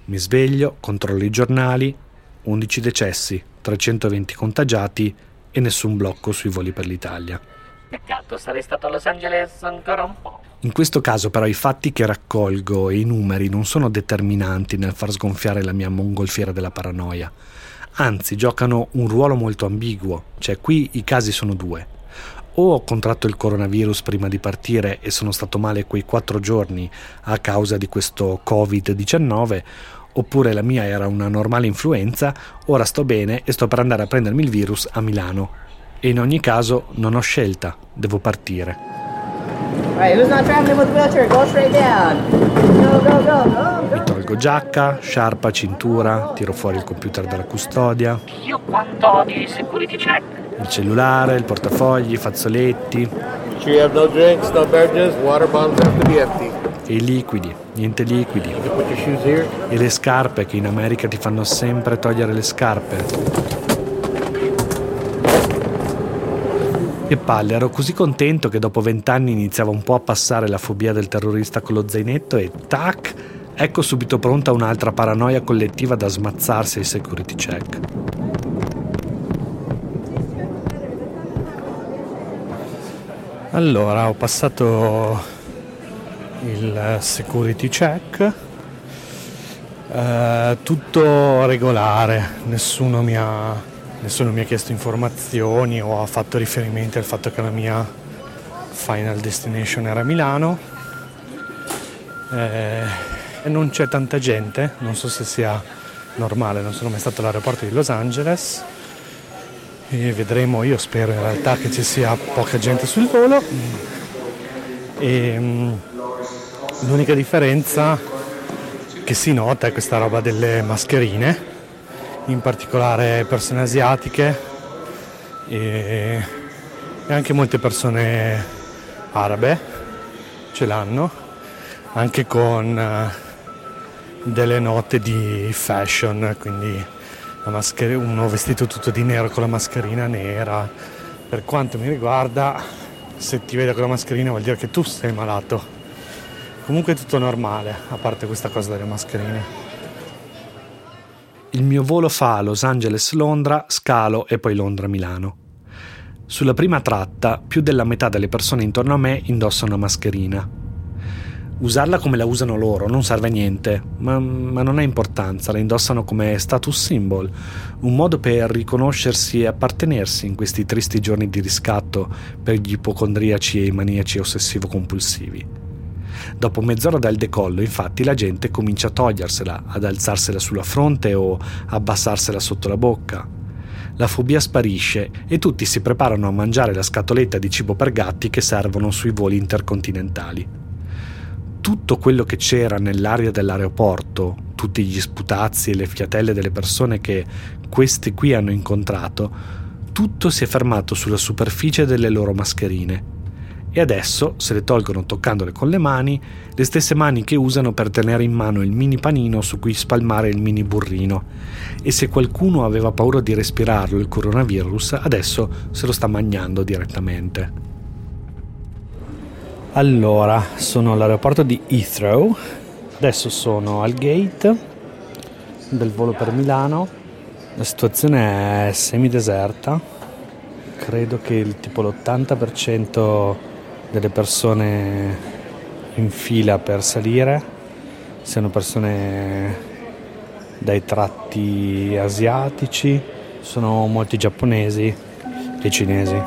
Mi sveglio, controllo i giornali, 11 decessi, 320 contagiati e nessun blocco sui voli per l'Italia. Peccato, sarei stato a Los Angeles ancora un po'. In questo caso però i fatti che raccolgo e i numeri non sono determinanti nel far sgonfiare la mia mongolfiera della paranoia. Anzi, giocano un ruolo molto ambiguo, cioè qui i casi sono due. O ho contratto il coronavirus prima di partire e sono stato male quei quattro giorni a causa di questo Covid-19, oppure la mia era una normale influenza, ora sto bene e sto per andare a prendermi il virus a Milano. E in ogni caso non ho scelta, devo partire. Right, who's not traveling with a wheelchair? Go. Go, go, go, go. Tolgo giacca, sciarpa, cintura, tiro fuori il computer dalla custodia. Io quanto di security check? Il cellulare, il portafogli, i fazzoletti. Sure you have no drinks, no beverages, water bottles have to be empty. E i liquidi, niente liquidi. E le scarpe che in America ti fanno sempre togliere le scarpe. Che palle, ero così contento che dopo vent'anni iniziava un po' a passare la fobia del terrorista con lo zainetto e tac, ecco subito pronta un'altra paranoia collettiva da smazzarsi ai security check. Allora, ho passato il security check, eh, tutto regolare, nessuno mi ha nessuno mi ha chiesto informazioni o ha fatto riferimento al fatto che la mia final destination era Milano. Eh, e non c'è tanta gente, non so se sia normale, non sono mai stato all'aeroporto di Los Angeles. E vedremo, io spero in realtà che ci sia poca gente sul volo. E, um, l'unica differenza che si nota è questa roba delle mascherine in particolare persone asiatiche e, e anche molte persone arabe ce l'hanno, anche con uh, delle note di fashion, quindi maschera, uno vestito tutto di nero con la mascherina nera. Per quanto mi riguarda, se ti vedo con la mascherina vuol dire che tu sei malato. Comunque è tutto normale, a parte questa cosa delle mascherine. Il mio volo fa Los Angeles-Londra, scalo e poi Londra-Milano. Sulla prima tratta, più della metà delle persone intorno a me indossa una mascherina. Usarla come la usano loro non serve a niente, ma, ma, non ha importanza, la indossano come status symbol, un modo per riconoscersi e appartenersi in questi tristi giorni di riscatto per gli ipocondriaci e i maniaci ossessivo-compulsivi. Dopo mezz'ora dal decollo, infatti, la gente comincia a togliersela, ad alzarsela sulla fronte o abbassarsela sotto la bocca. La fobia sparisce e tutti si preparano a mangiare la scatoletta di cibo per gatti che servono sui voli intercontinentali. Tutto quello che c'era nell'area dell'aeroporto, tutti gli sputazzi e le fiatelle delle persone che questi qui hanno incontrato, tutto si è fermato sulla superficie delle loro mascherine e adesso se le tolgono toccandole con le mani, le stesse mani che usano per tenere in mano il mini panino su cui spalmare il mini burrino. E se qualcuno aveva paura di respirarlo il coronavirus, adesso se lo sta mangiando direttamente. Allora, sono all'aeroporto di Heathrow, adesso sono al gate del volo per Milano, la situazione è semideserta, credo che il, tipo l'80% delle persone in fila per salire siano persone dai tratti asiatici, sono molti giapponesi e cinesi.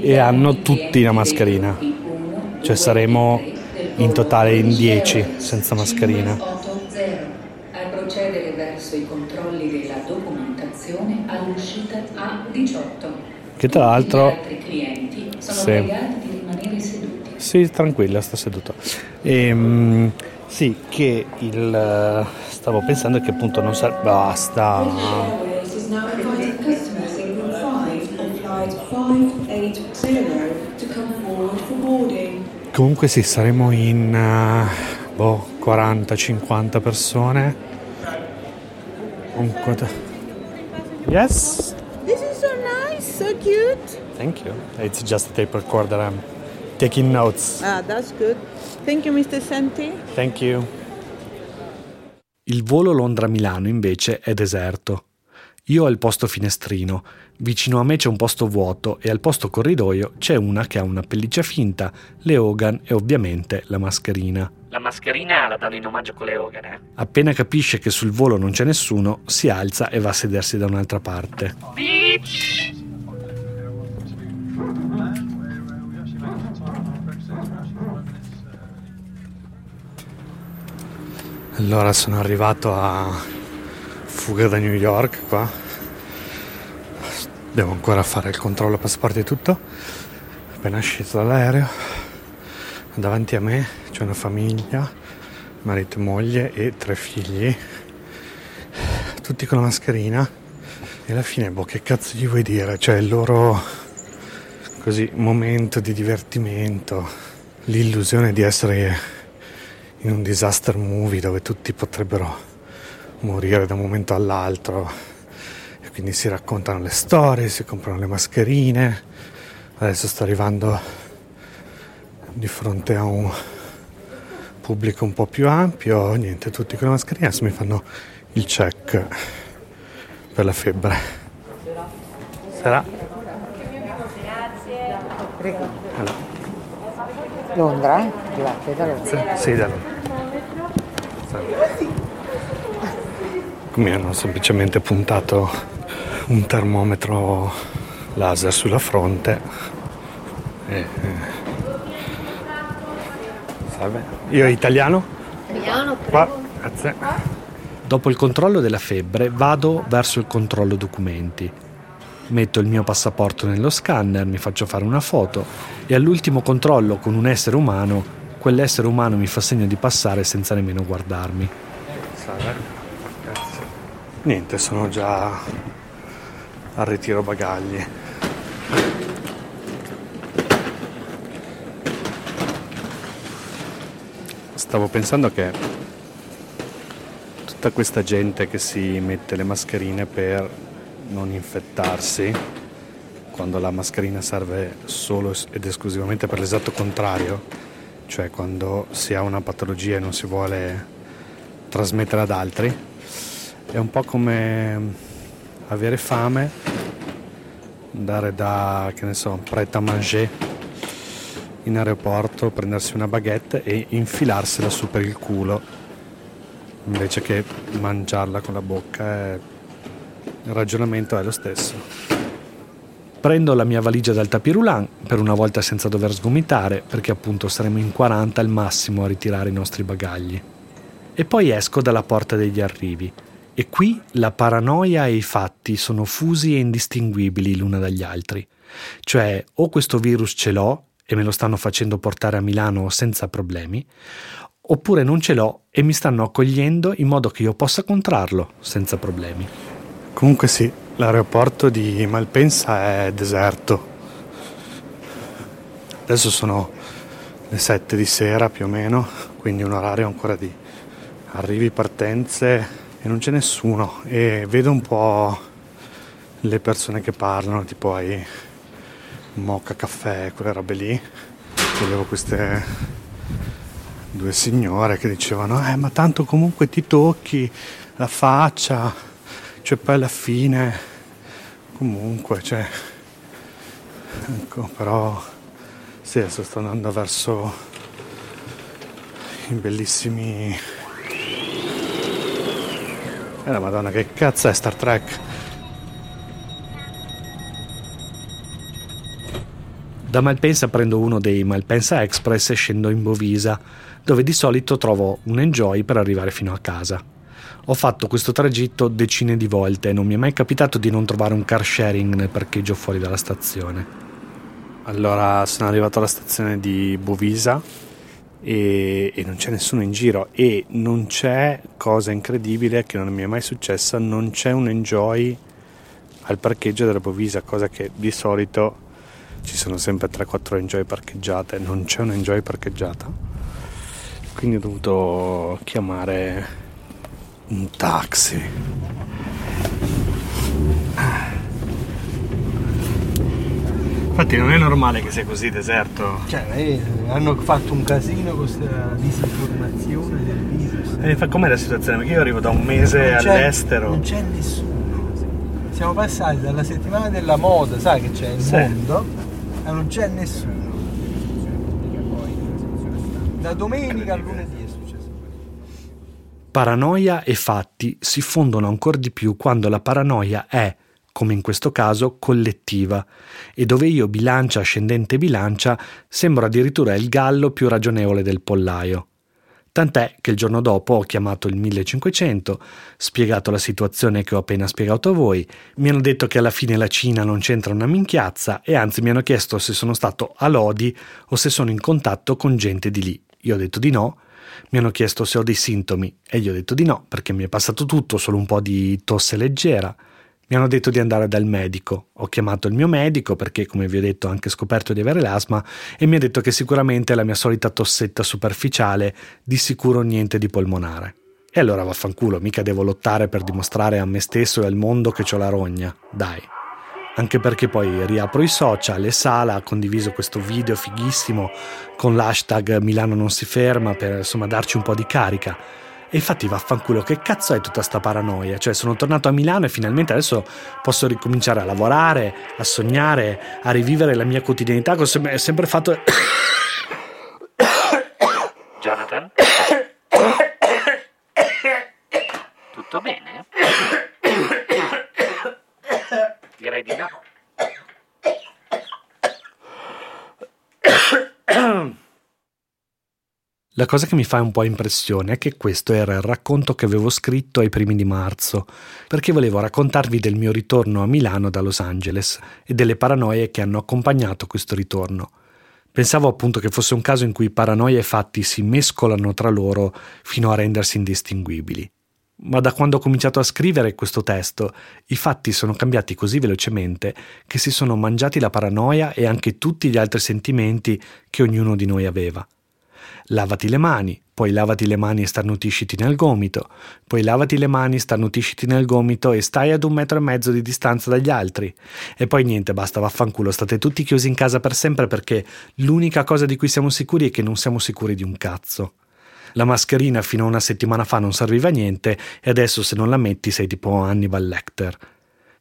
E hanno tutti la mascherina cioè saremo in totale in 10 senza mascherina. A procedere verso i controlli della documentazione all'uscita A18. Che tra l'altro... Gli altri clienti sono Sì. pregati di rimanere seduti. Sì, tranquilla, sta seduto. Ehm, sì, che il... Stavo pensando che appunto non sa... Basta. Airways is now inviting customers in room 5 on flight 580 to come forward for boarding. Comunque sì, saremo in eh, boh, 40-50 persone. Un quad- Yes, This is so nice, so cute. thank you. It's just a tape recorder. I'm taking notes. Ah, that's good. Thank you, Mr. Senti. Thank you. Il volo Londra-Milano invece è deserto. Io ho il posto finestrino, vicino a me c'è un posto vuoto e al posto corridoio c'è una che ha una pelliccia finta, le Hogan e ovviamente la mascherina. La mascherina la danno in omaggio con le Hogan, eh? Appena capisce che sul volo non c'è nessuno, si alza e va a sedersi da un'altra parte. Allora sono arrivato a fuga da New York qua. Devo ancora fare il controllo passaporti e tutto. Appena uscito dall'aereo, davanti a me c'è una famiglia, marito e moglie e tre figli, tutti con la mascherina. E alla fine, boh, che cazzo gli vuoi dire? Cioè, il loro così momento di divertimento, l'illusione di essere in un disaster movie dove tutti potrebbero morire da un momento all'altro e quindi si raccontano le storie, si comprano le mascherine. Adesso sto arrivando di fronte a un pubblico un po' più ampio, niente, tutti con la mascherina, adesso mi fanno il check per la febbre. Sarà? Allora, Londra? Grazie, da Londra. sì, da lì. Mi hanno semplicemente puntato un termometro laser sulla fronte. E, eh, salve. Io italiano? Italiano, Qua, grazie. Dopo il controllo della febbre vado verso il controllo documenti. Metto il mio passaporto nello scanner, mi faccio fare una foto e all'ultimo controllo con un essere umano, quell'essere umano mi fa segno di passare senza nemmeno guardarmi. Salve. Niente, sono già al ritiro bagagli. Stavo pensando che tutta questa gente che si mette le mascherine per non infettarsi, quando la mascherina serve solo ed esclusivamente per l'esatto contrario, cioè quando si ha una patologia e non si vuole trasmettere ad altri, è un po' come avere fame, andare da, che ne so, pret à manger in aeroporto, prendersi una baguette e infilarsela su per il culo, invece che mangiarla con la bocca. eh, Il ragionamento è lo stesso. Prendo la mia valigia dal tapirulan, per una volta senza dover sgomitare, perché appunto saremo in 40 al massimo a ritirare i nostri bagagli. E poi esco dalla porta degli arrivi. E qui la paranoia e i fatti sono fusi e indistinguibili l'una dagli altri. Cioè, o questo virus ce l'ho e me lo stanno facendo portare a Milano senza problemi, oppure non ce l'ho e mi stanno accogliendo in modo che io possa contrarlo senza problemi. Comunque sì, l'aeroporto di Malpensa è deserto. Adesso sono le 7 di sera più o meno, quindi un orario ancora di arrivi, partenze non c'è nessuno e vedo un po' le persone che parlano, tipo ai mocha caffè, quelle robe lì. Vedevo queste due signore che dicevano eh ma tanto comunque ti tocchi la faccia cioè poi alla fine comunque cioè ecco però sì adesso sto andando verso i bellissimi e la madonna che cazzo è Star Trek Da Malpensa prendo uno dei Malpensa Express e scendo in Bovisa, dove di solito trovo un enjoy per arrivare fino a casa. Ho fatto questo tragitto decine di volte e non mi è mai capitato di non trovare un car sharing nel parcheggio fuori dalla stazione. Allora sono arrivato alla stazione di Bovisa e, e, non c'è nessuno in giro e non c'è cosa incredibile che non mi è mai successa, non c'è un enjoy al parcheggio della Bovisa, cosa che di solito ci sono sempre 3-4 enjoy parcheggiate, non c'è un enjoy parcheggiata. Quindi ho dovuto chiamare un taxi. Infatti non è normale che sia così deserto. Cioè, eh, hanno fatto un casino con questa disinformazione del virus. Eh, com'è la situazione? Perché io arrivo da un mese Non all'estero. Non c'è nessuno. Siamo passati dalla settimana della moda, sai che c'è il Sì. mondo, e non c'è nessuno. Da domenica a lunedì è successo. Paranoia e fatti si fondono ancora di più quando la paranoia è, come in questo caso, collettiva e dove io bilancia ascendente bilancia sembro addirittura il gallo più ragionevole del pollaio. Tant'è che il giorno dopo ho chiamato il 1500, spiegato la situazione che ho appena spiegato a voi, mi hanno detto che alla fine la Cina non c'entra una minchiazza e anzi mi hanno chiesto se sono stato a Lodi o se sono in contatto con gente di lì. Io ho detto di no, mi hanno chiesto se ho dei sintomi e gli ho detto di no perché mi è passato tutto, solo un po' di tosse leggera. Mi hanno detto di andare dal medico. Ho chiamato il mio medico perché, come vi ho detto, ho anche scoperto di avere l'asma e mi ha detto che sicuramente è la mia solita tossetta superficiale, di sicuro niente di polmonare. E allora vaffanculo, mica devo lottare per dimostrare a me stesso e al mondo che ho la rogna. Dai. Anche perché poi riapro i social e Sala ha condiviso questo video fighissimo con l'hashtag Milano non si ferma per insomma darci un po' di carica. E infatti vaffanculo, che cazzo è tutta sta paranoia? Cioè sono tornato a Milano e finalmente adesso posso ricominciare a lavorare, a sognare, a rivivere la mia quotidianità che ho sem- sempre fatto... Jonathan? Tutto bene? Direi di no. La cosa che mi fa un po' impressione è che questo era il racconto che avevo scritto ai primi di marzo, perché volevo raccontarvi del mio ritorno a Milano da Los Angeles e delle paranoie che hanno accompagnato questo ritorno. Pensavo appunto che fosse un caso in cui paranoia e fatti si mescolano tra loro fino a rendersi indistinguibili. Ma da quando ho cominciato a scrivere questo testo, i fatti sono cambiati così velocemente che si sono mangiati la paranoia e anche tutti gli altri sentimenti che ognuno di noi aveva. Lavati le mani, poi lavati le mani e starnutisciti nel gomito, poi lavati le mani, starnutisciti nel gomito e stai ad un metro e mezzo di distanza dagli altri. E poi niente, basta, vaffanculo, state tutti chiusi in casa per sempre perché l'unica cosa di cui siamo sicuri è che non siamo sicuri di un cazzo. La mascherina fino a una settimana fa non serviva a niente e adesso se non la metti sei tipo Hannibal Lecter.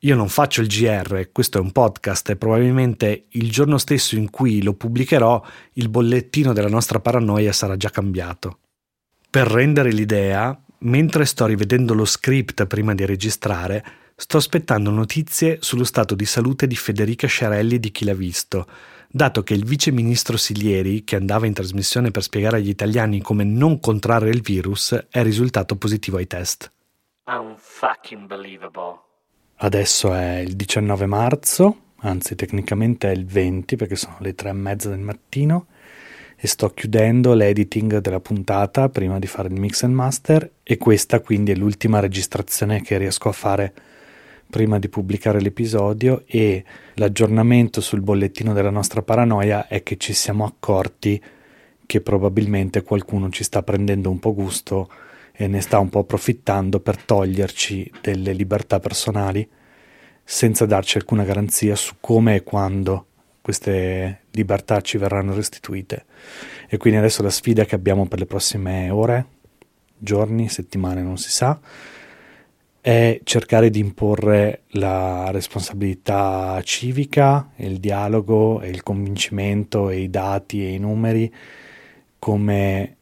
Io non faccio il GR, questo è un podcast e probabilmente il giorno stesso in cui lo pubblicherò il bollettino della nostra paranoia sarà già cambiato. Per rendere l'idea, mentre sto rivedendo lo script prima di registrare, sto aspettando notizie sullo stato di salute di Federica Sciarelli di Chi l'ha visto, dato che il vice ministro Silieri, che andava in trasmissione per spiegare agli italiani come non contrarre il virus, è risultato positivo ai test. Unfucking believable. Adesso è il 19 marzo anzi tecnicamente è il 20 perché sono le tre e mezza del mattino e sto chiudendo l'editing della puntata prima di fare il mix and master e questa quindi è l'ultima registrazione che riesco a fare prima di pubblicare l'episodio e l'aggiornamento sul bollettino della nostra paranoia è che ci siamo accorti che probabilmente qualcuno ci sta prendendo un po' gusto e ne sta un po' approfittando per toglierci delle libertà personali senza darci alcuna garanzia su come e quando queste libertà ci verranno restituite. E quindi adesso la sfida che abbiamo per le prossime ore, giorni, settimane, non si sa, è cercare di imporre la responsabilità civica, il dialogo e il convincimento e i dati e i numeri come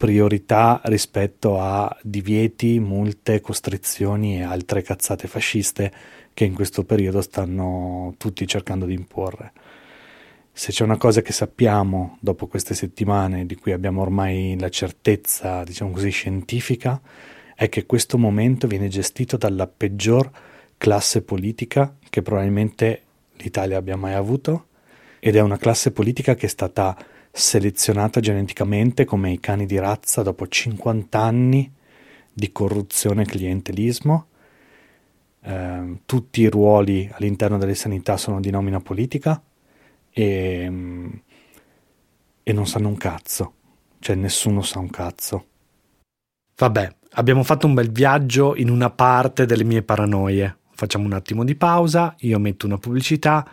priorità rispetto a divieti, multe, costrizioni e altre cazzate fasciste che in questo periodo stanno tutti cercando di imporre. Se c'è una cosa che sappiamo dopo queste settimane, di cui abbiamo ormai la certezza, diciamo così, scientifica, è che questo momento viene gestito dalla peggior classe politica che probabilmente l'Italia abbia mai avuto ed è una classe politica che è stata selezionata geneticamente come i cani di razza dopo 50 anni di corruzione e clientelismo. Eh, tutti i ruoli all'interno delle sanità sono di nomina politica e, e non sanno un cazzo, cioè nessuno sa un cazzo. Vabbè, abbiamo fatto un bel viaggio in una parte delle mie paranoie. Facciamo un attimo di pausa, io metto una pubblicità,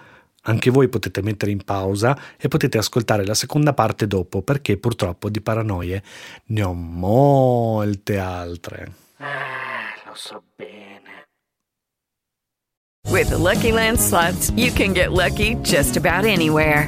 anche voi potete mettere in pausa e potete ascoltare la seconda parte dopo perché purtroppo di paranoie ne ho molte altre. Ah, lo so bene. With the Lucky Land slots, you can get lucky just about anywhere.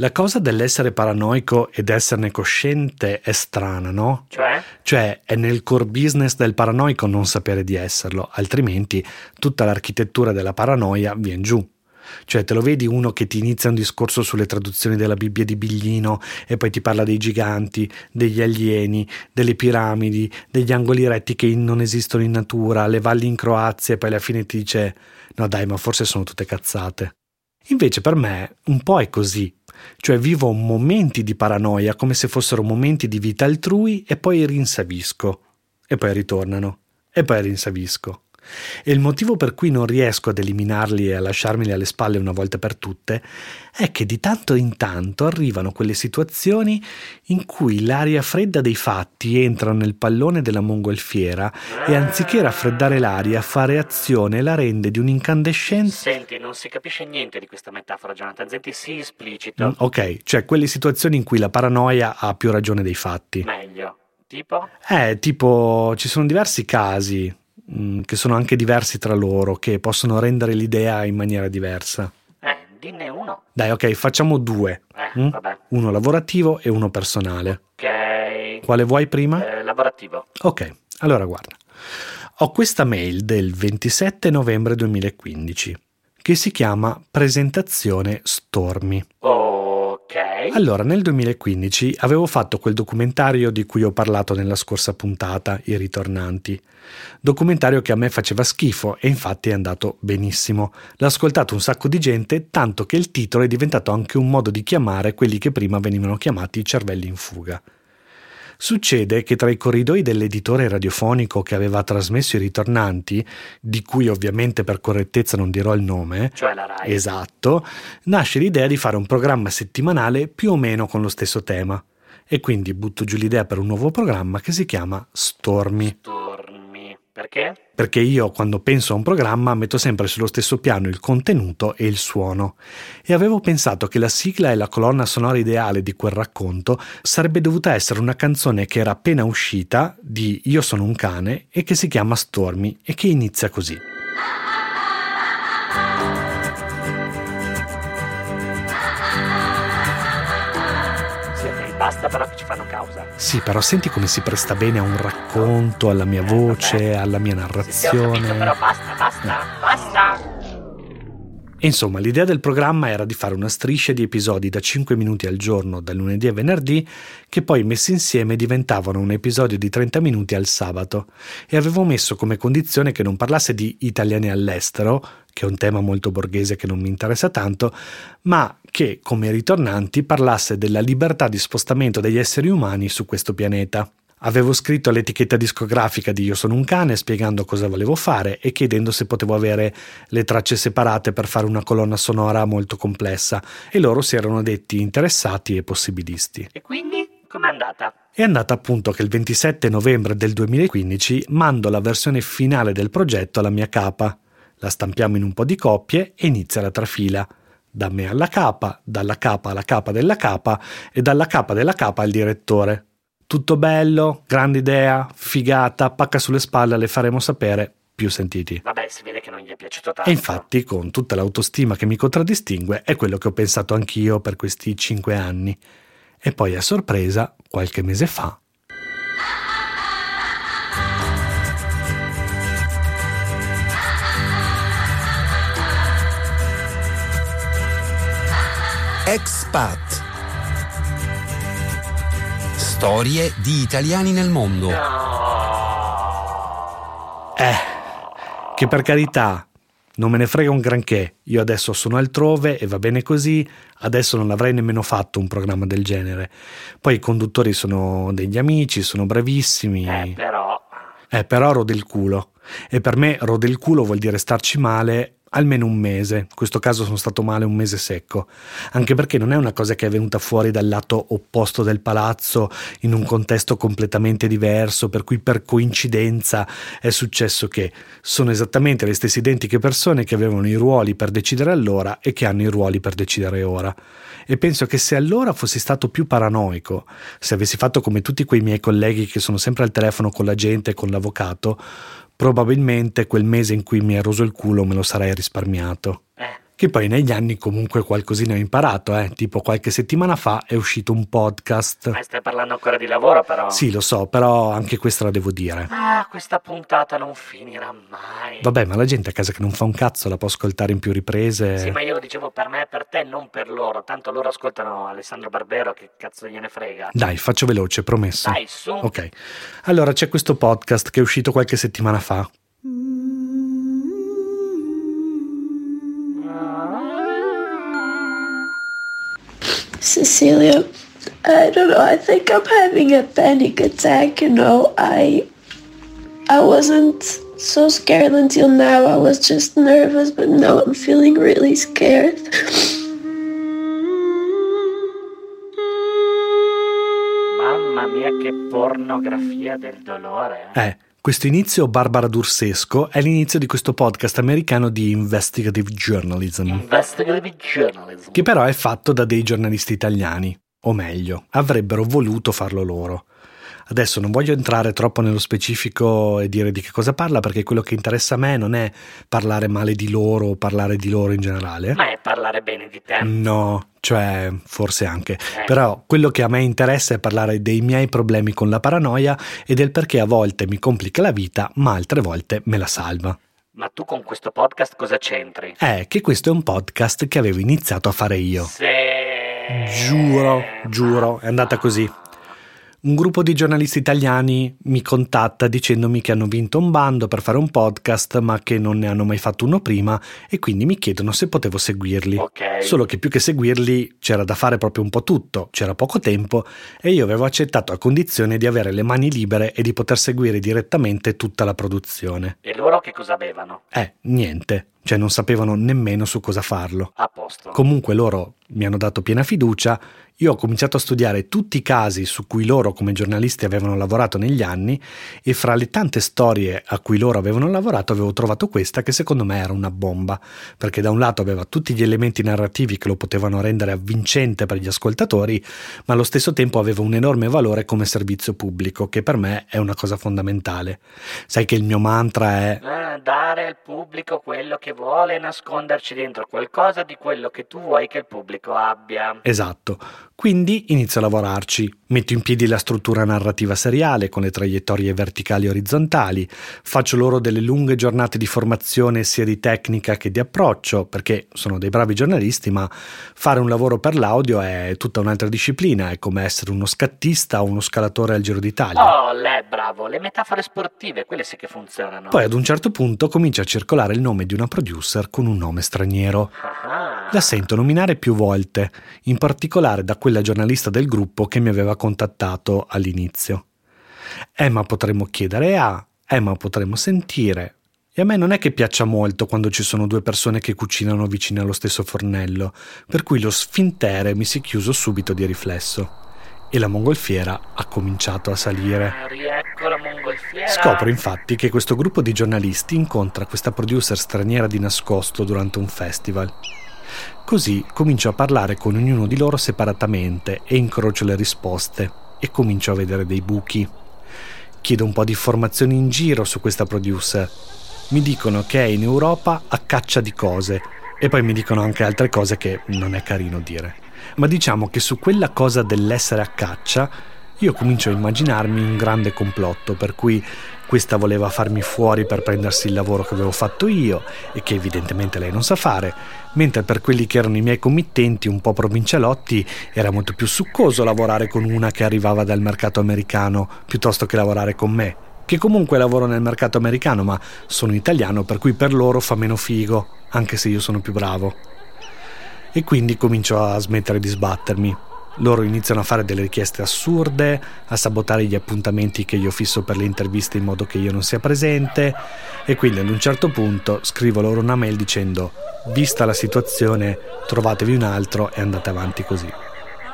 La cosa dell'essere paranoico ed esserne cosciente è strana, no? Cioè? Cioè, è nel core business del paranoico non sapere di esserlo, altrimenti tutta l'architettura della paranoia viene giù. Cioè, te lo vedi uno che ti inizia un discorso sulle traduzioni della Bibbia di Biglino e poi ti parla dei giganti, degli alieni, delle piramidi, degli angoli retti che non esistono in natura, le valli in Croazia e poi alla fine ti dice no dai, ma forse sono tutte cazzate. Invece per me un po' è così, cioè vivo momenti di paranoia come se fossero momenti di vita altrui e poi rinsavisco, e poi ritornano, e poi rinsavisco. E il motivo per cui non riesco ad eliminarli e a lasciarmeli alle spalle una volta per tutte è che di tanto in tanto arrivano quelle situazioni in cui l'aria fredda dei fatti entra nel pallone della mongolfiera e anziché raffreddare l'aria fa reazione e la rende di un'incandescenza. Senti, non si capisce niente di questa metafora, Jonathan. Senti, sì, esplicito. Mm, Ok, cioè quelle situazioni in cui la paranoia ha più ragione dei fatti. Meglio. Tipo? Eh, tipo, ci sono diversi casi mh, che sono anche diversi tra loro, che possono rendere l'idea in maniera diversa. Eh, dinne uno. Dai, ok, facciamo due. Eh, mm? Uno lavorativo e uno personale. Ok. Quale vuoi prima? Eh, lavorativo. Ok, allora guarda. Ho questa mail del 27 novembre 2015 che si chiama Presentazione Stormi. Ok. Allora, nel 2015 avevo fatto quel documentario di cui ho parlato nella scorsa puntata, I ritornanti. Documentario che a me faceva schifo e infatti è andato benissimo. L'ha ascoltato un sacco di gente, tanto che il titolo è diventato anche un modo di chiamare quelli che prima venivano chiamati cervelli in fuga. Succede che tra i corridoi dell'editore radiofonico che aveva trasmesso i ritornanti, di cui ovviamente per correttezza non dirò il nome, Cioè la Rai. esatto, nasce l'idea di fare un programma settimanale più o meno con lo stesso tema. E quindi butto giù l'idea per un nuovo programma che si chiama Stormi. Dormi. Perché? Perché io quando penso a un programma metto sempre sullo stesso piano il contenuto e il suono. E avevo pensato che la sigla e la colonna sonora ideale di quel racconto sarebbe dovuta essere una canzone che era appena uscita di Io sono un cane e che si chiama Stormy e che inizia così. Basta però che ci fanno causa. Sì, però senti come si presta bene a un racconto, alla mia voce, alla mia Sì, ho capito, narrazione. però basta, basta, basta. Insomma, l'idea del programma era di fare una striscia di episodi da 5 minuti al giorno, dal lunedì a venerdì, che poi messi insieme diventavano un episodio di 30 minuti al sabato. E avevo messo come condizione che non parlasse di italiani all'estero, che è un tema molto borghese che non mi interessa tanto, ma che, come ritornanti, parlasse della libertà di spostamento degli esseri umani su questo pianeta. Avevo scritto all'etichetta discografica di Io sono un cane spiegando cosa volevo fare e chiedendo se potevo avere le tracce separate per fare una colonna sonora molto complessa e loro si erano detti interessati e possibilisti. E quindi com'è andata? È andata appunto che il 27 novembre del 2015 mando la versione finale del progetto alla mia capa, la stampiamo in un po' di coppie e inizia la trafila. Da me alla capa, dalla capa alla capa della capa e dalla capa della capa al direttore. Tutto bello, grande idea, figata, pacca sulle spalle, le faremo sapere più sentiti. Vabbè, si vede che non gli è piaciuto tanto. E infatti, con tutta l'autostima che mi contraddistingue, è quello che ho pensato anch'io per questi cinque anni. E poi a sorpresa, qualche mese fa, Expat. Storie di italiani nel mondo. Eh, che per carità, non me ne frega un granché. Io adesso sono altrove e va bene così. Adesso non avrei nemmeno fatto un programma del genere. Poi i conduttori sono degli amici, sono bravissimi. Eh, però... Eh, però rode il culo. E per me rode il culo vuol dire starci male almeno un mese. In questo caso sono stato male un mese secco. Anche perché non è una cosa che è venuta fuori dal lato opposto del palazzo, in un contesto completamente diverso, per cui per coincidenza è successo che sono esattamente le stesse identiche persone che avevano i ruoli per decidere allora e che hanno i ruoli per decidere ora. E penso che se allora fossi stato più paranoico, se avessi fatto come tutti quei miei colleghi che sono sempre al telefono con la gente e con l'avvocato, probabilmente quel mese in cui mi è roso il culo me lo sarei risparmiato. Che poi negli anni comunque qualcosina ho imparato, eh? tipo qualche settimana fa è uscito un podcast. Ma stai parlando ancora di lavoro, però. Sì, lo so, però anche questa la devo dire. Ah, questa puntata non finirà mai. Vabbè, ma la gente a casa che non fa un cazzo la può ascoltare in più riprese. Sì, ma io lo dicevo per me e per te, non per loro. Tanto loro ascoltano Alessandro Barbero, che cazzo gliene frega. Dai, faccio veloce, promesso. Dai, su. Ok. Allora c'è questo podcast che è uscito qualche settimana fa. Cecilia, I don't know. I think I'm having a panic attack. You know, I I wasn't so scared until now. I was just nervous, but now I'm feeling really scared. Mamma mia, che pornografia del dolore. Eh, questo inizio Barbara D'Ursesco è l'inizio di questo podcast americano di investigative journalism, Investigative journalism. che però è fatto da dei giornalisti italiani, o meglio, avrebbero voluto farlo loro. Adesso non voglio entrare troppo nello specifico e dire di che cosa parla, perché quello che interessa a me non è parlare male di loro o parlare di loro in generale. Ma è parlare bene di te. No, cioè forse anche. Però quello che a me interessa è parlare dei miei problemi con la paranoia e del perché a volte mi complica la vita, ma altre volte me la salva. Ma tu con questo podcast cosa c'entri? È che questo è un podcast che avevo iniziato a fare io. Se... Giuro, giuro, è andata così. Un gruppo di giornalisti italiani mi contatta dicendomi che hanno vinto un bando per fare un podcast ma che non ne hanno mai fatto uno prima e quindi mi chiedono se potevo seguirli. Solo che più che seguirli c'era da fare proprio un po' tutto, c'era poco tempo e io avevo accettato a condizione di avere le mani libere e di poter seguire direttamente tutta la produzione. E loro che cosa avevano? Eh, niente, cioè non sapevano nemmeno su cosa farlo. A posto. Comunque loro mi hanno dato piena fiducia, io ho cominciato a studiare tutti i casi su cui loro come giornalisti avevano lavorato negli anni e fra le tante storie a cui loro avevano lavorato avevo trovato questa che secondo me era una bomba, perché da un lato aveva tutti gli elementi narrativi che lo potevano rendere avvincente per gli ascoltatori, ma allo stesso tempo aveva un enorme valore come servizio pubblico, che per me è una cosa fondamentale. Sai che il mio mantra è dare al pubblico quello che vuole e nasconderci dentro qualcosa di quello che tu vuoi che il pubblico Pazzesco abbia. Esatto. Quindi inizio a lavorarci, metto in piedi la struttura narrativa seriale con le traiettorie verticali e orizzontali, faccio loro delle lunghe giornate di formazione sia di tecnica che di approccio, perché sono dei bravi giornalisti, ma fare un lavoro per l'audio è tutta un'altra disciplina, è come essere uno scattista o uno scalatore al Giro d'Italia. Oh, lei bravo, le metafore sportive, quelle sì che funzionano. Poi ad un certo punto comincia a circolare il nome di una producer con un nome straniero. Ah. La sento nominare più volte, in particolare da quella giornalista del gruppo che mi aveva contattato all'inizio. Eh, ma potremmo chiedere a, eh, ma potremmo sentire. E a me non è che piaccia molto quando ci sono due persone che cucinano vicine allo stesso fornello, per cui lo sfintere mi si è chiuso subito di riflesso. E la mongolfiera ha cominciato a salire. Scopro infatti che questo gruppo di giornalisti incontra questa producer straniera di nascosto durante un festival. Così comincio a parlare con ognuno di loro separatamente e incrocio le risposte e comincio a vedere dei buchi. Chiedo un po' di informazioni in giro su questa producer. Mi dicono che è in Europa a caccia di cose e poi mi dicono anche altre cose che non è carino dire. Ma diciamo che su quella cosa dell'essere a caccia io comincio a immaginarmi un grande complotto per cui questa voleva farmi fuori per prendersi il lavoro che avevo fatto io e che evidentemente lei non sa fare, mentre per quelli che erano i miei committenti un po' provincialotti era molto più succoso lavorare con una che arrivava dal mercato americano piuttosto che lavorare con me, che comunque lavoro nel mercato americano ma sono italiano per cui per loro fa meno figo, anche se io sono più bravo. E quindi comincio a smettere di sbattermi. Loro iniziano a fare delle richieste assurde, a sabotare gli appuntamenti che io fisso per le interviste in modo che io non sia presente e quindi ad un certo punto scrivo loro una mail dicendo vista la situazione trovatevi un altro e andate avanti così.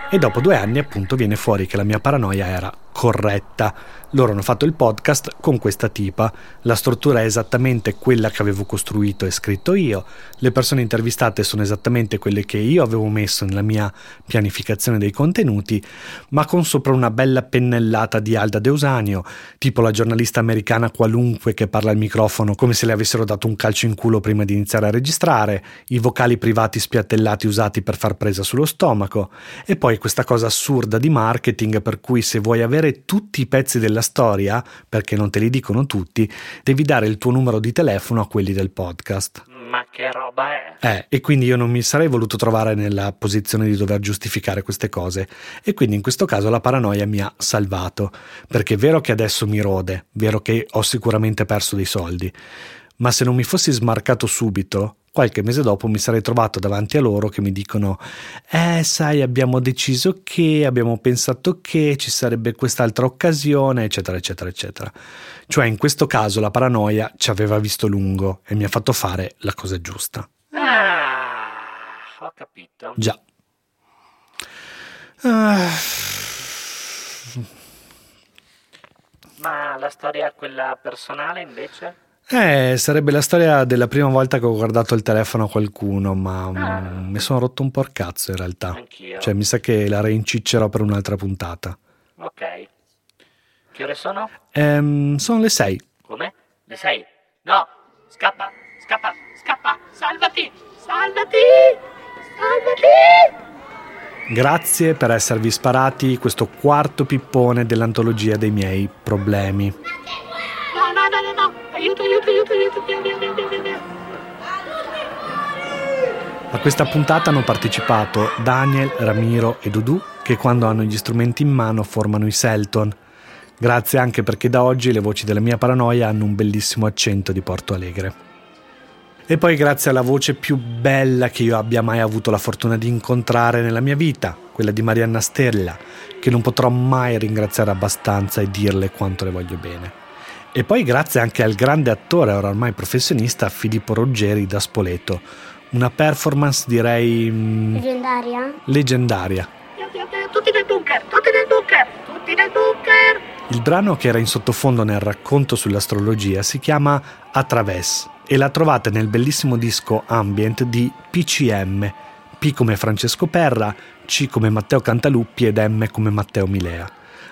E dopo due anni appunto viene fuori che la mia paranoia era corretta. Loro hanno fatto il podcast con questa tipa, la struttura è esattamente quella che avevo costruito e scritto io, le persone intervistate sono esattamente quelle che io avevo messo nella mia pianificazione dei contenuti, ma con sopra una bella pennellata di Alda Deusanio, tipo la giornalista americana qualunque che parla al microfono come se le avessero dato un calcio in culo prima di iniziare a registrare, i vocali privati spiattellati usati per far presa sullo stomaco, e poi questa cosa assurda di marketing per cui se vuoi avere tutti i pezzi della storia, perché non te li dicono tutti, devi dare il tuo numero di telefono a quelli del podcast. Ma che roba è? Eh, e quindi io non mi sarei voluto trovare nella posizione di dover giustificare queste cose. E quindi in questo caso la paranoia mi ha salvato. Perché è vero che adesso mi rode, vero che ho sicuramente perso dei soldi. Ma se non mi fossi smarcato subito, qualche mese dopo mi sarei trovato davanti a loro che mi dicono eh sai abbiamo deciso che abbiamo pensato che ci sarebbe quest'altra occasione eccetera eccetera eccetera cioè in questo caso la paranoia ci aveva visto lungo e mi ha fatto fare la cosa giusta Ah, ho capito. già Ah, Ma la storia quella personale invece? Eh, sarebbe la storia della prima volta che ho guardato il telefono a qualcuno, ma Ah. mi sono rotto un po' il cazzo in realtà. Anch'io. Cioè, mi sa che la reinciccerò per un'altra puntata. Ok. Che ore sono? Ehm, sono le 6. Come? Le sei? No! Scappa! Scappa! Scappa! Salvati! Salvati! Salvati! Grazie per esservi sparati questo quarto pippone dell'antologia dei miei problemi. Aiuto, aiuto, aiuto, aiuto! Via, via, via, via. A questa puntata hanno partecipato Daniel, Ramiro e Dudu, che quando hanno gli strumenti in mano formano i Selton. Grazie anche perché da oggi le voci della mia paranoia hanno un bellissimo accento di Porto Alegre. E poi grazie alla voce più bella che io abbia mai avuto la fortuna di incontrare nella mia vita, quella di Marianna Stella, che non potrò mai ringraziare abbastanza e dirle quanto le voglio bene. E poi grazie anche al grande attore, ora ormai professionista, Filippo Ruggeri da Spoleto. Una performance direi mm, Leggendaria? leggendaria. Tutti nel bunker! Tutti nel bunker! Tutti nel bunker! Il brano che era in sottofondo nel racconto sull'astrologia si chiama Atraves e la trovate nel bellissimo disco ambient di PCM, P come Francesco Perra, C come Matteo Cantaluppi ed M come Matteo Milea.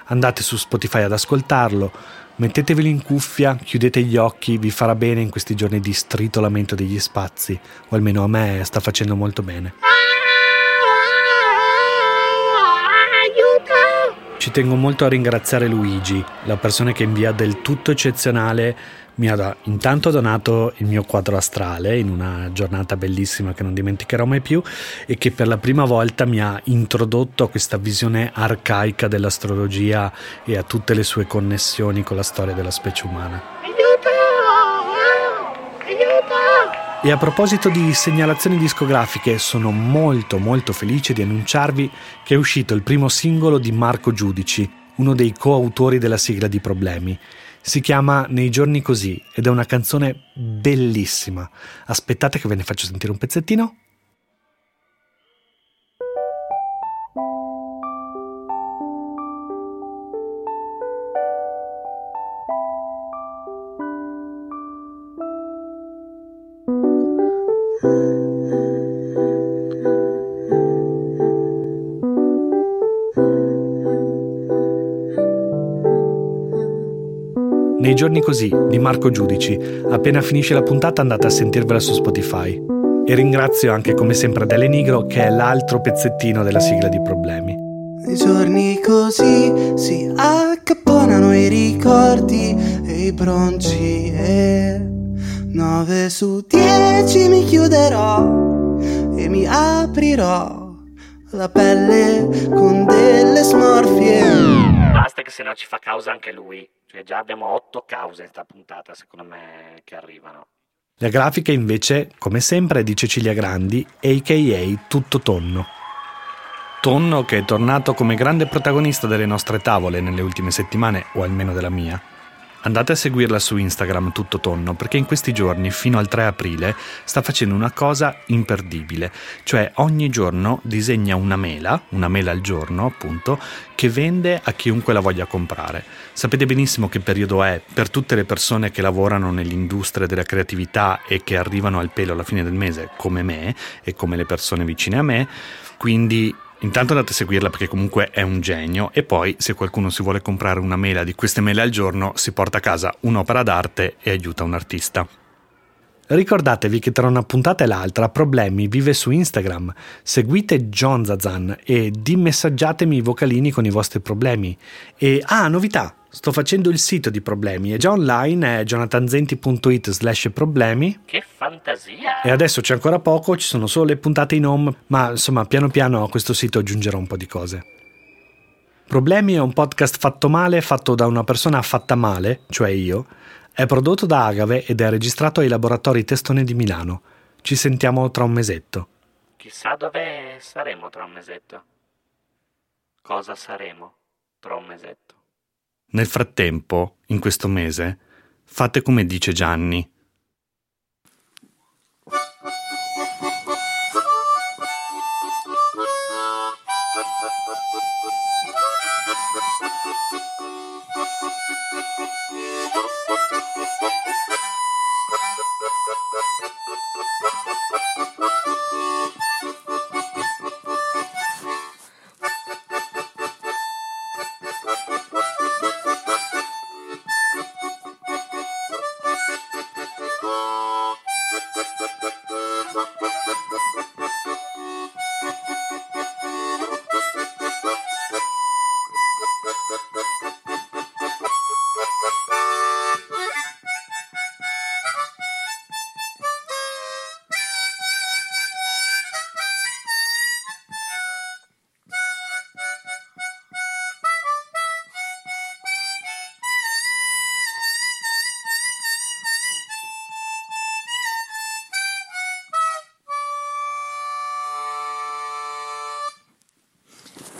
Andate su Spotify ad ascoltarlo, Metteteveli in cuffia, chiudete gli occhi, vi farà bene in questi giorni di stritolamento degli spazi, o almeno a me sta facendo molto bene. Ci tengo molto a ringraziare Luigi, la persona che in via del tutto eccezionale mi ha intanto donato il mio quadro astrale in una giornata bellissima che non dimenticherò mai più e che per la prima volta mi ha introdotto a questa visione arcaica dell'astrologia e a tutte le sue connessioni con la storia della specie umana. E a proposito di segnalazioni discografiche, sono molto molto felice di annunciarvi che è uscito il primo singolo di Marco Giudici, uno dei coautori della sigla di Problemi. Si chiama Nei giorni così ed è una canzone bellissima. Aspettate che ve ne faccio sentire un pezzettino. Nei giorni così di Marco Giudici. Appena finisce la puntata andate a sentirvela su Spotify. E ringrazio anche come sempre Adele Nigro che è l'altro pezzettino della sigla di Problemi. Nei giorni così si accapponano i ricordi e i bronci e 9 su 10 mi chiuderò e mi aprirò la pelle con delle smorfie. Se no ci fa causa anche lui. Cioè già abbiamo otto cause in questa puntata, secondo me, che arrivano. La grafica invece, come sempre, è di Cecilia Grandi, a.k.a. Tutto Tonno. Tonno che è tornato come grande protagonista delle nostre tavole nelle ultime settimane, o almeno della mia. Andate a seguirla su Instagram tutto tonno perché in questi giorni, fino al 3 aprile, sta facendo una cosa imperdibile, cioè ogni giorno disegna una mela, una mela al giorno appunto, che vende a chiunque la voglia comprare. Sapete benissimo che periodo è per tutte le persone che lavorano nell'industria della creatività e che arrivano al pelo alla fine del mese, come me e come le persone vicine a me, quindi Intanto andate a seguirla perché comunque è un genio e poi se qualcuno si vuole comprare una mela di queste mele al giorno si porta a casa un'opera d'arte e aiuta un artista. Ricordatevi che tra una puntata e l'altra Problemi vive su Instagram. Seguite John Zazan e dimessaggiatemi i vocalini con i vostri problemi. E ah, novità! Sto facendo il sito di problemi, è già online, è jonathanzenti.it slash problemi. Che fantasia! E adesso c'è ancora poco, ci sono solo le puntate in home, ma insomma piano piano a questo sito aggiungerò un po' di cose. Problemi è un podcast fatto male, fatto da una persona fatta male, cioè io. È prodotto da Agave ed è registrato ai laboratori Testone di Milano. Ci sentiamo tra un mesetto. Chissà dove saremo tra un mesetto. Cosa saremo tra un mesetto. Nel frattempo, in questo mese, fate come dice Gianni.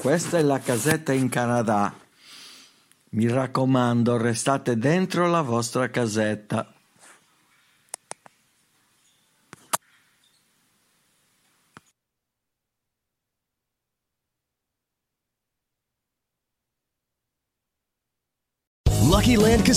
Questa è la casetta in Canada. Mi raccomando, restate dentro la vostra casetta.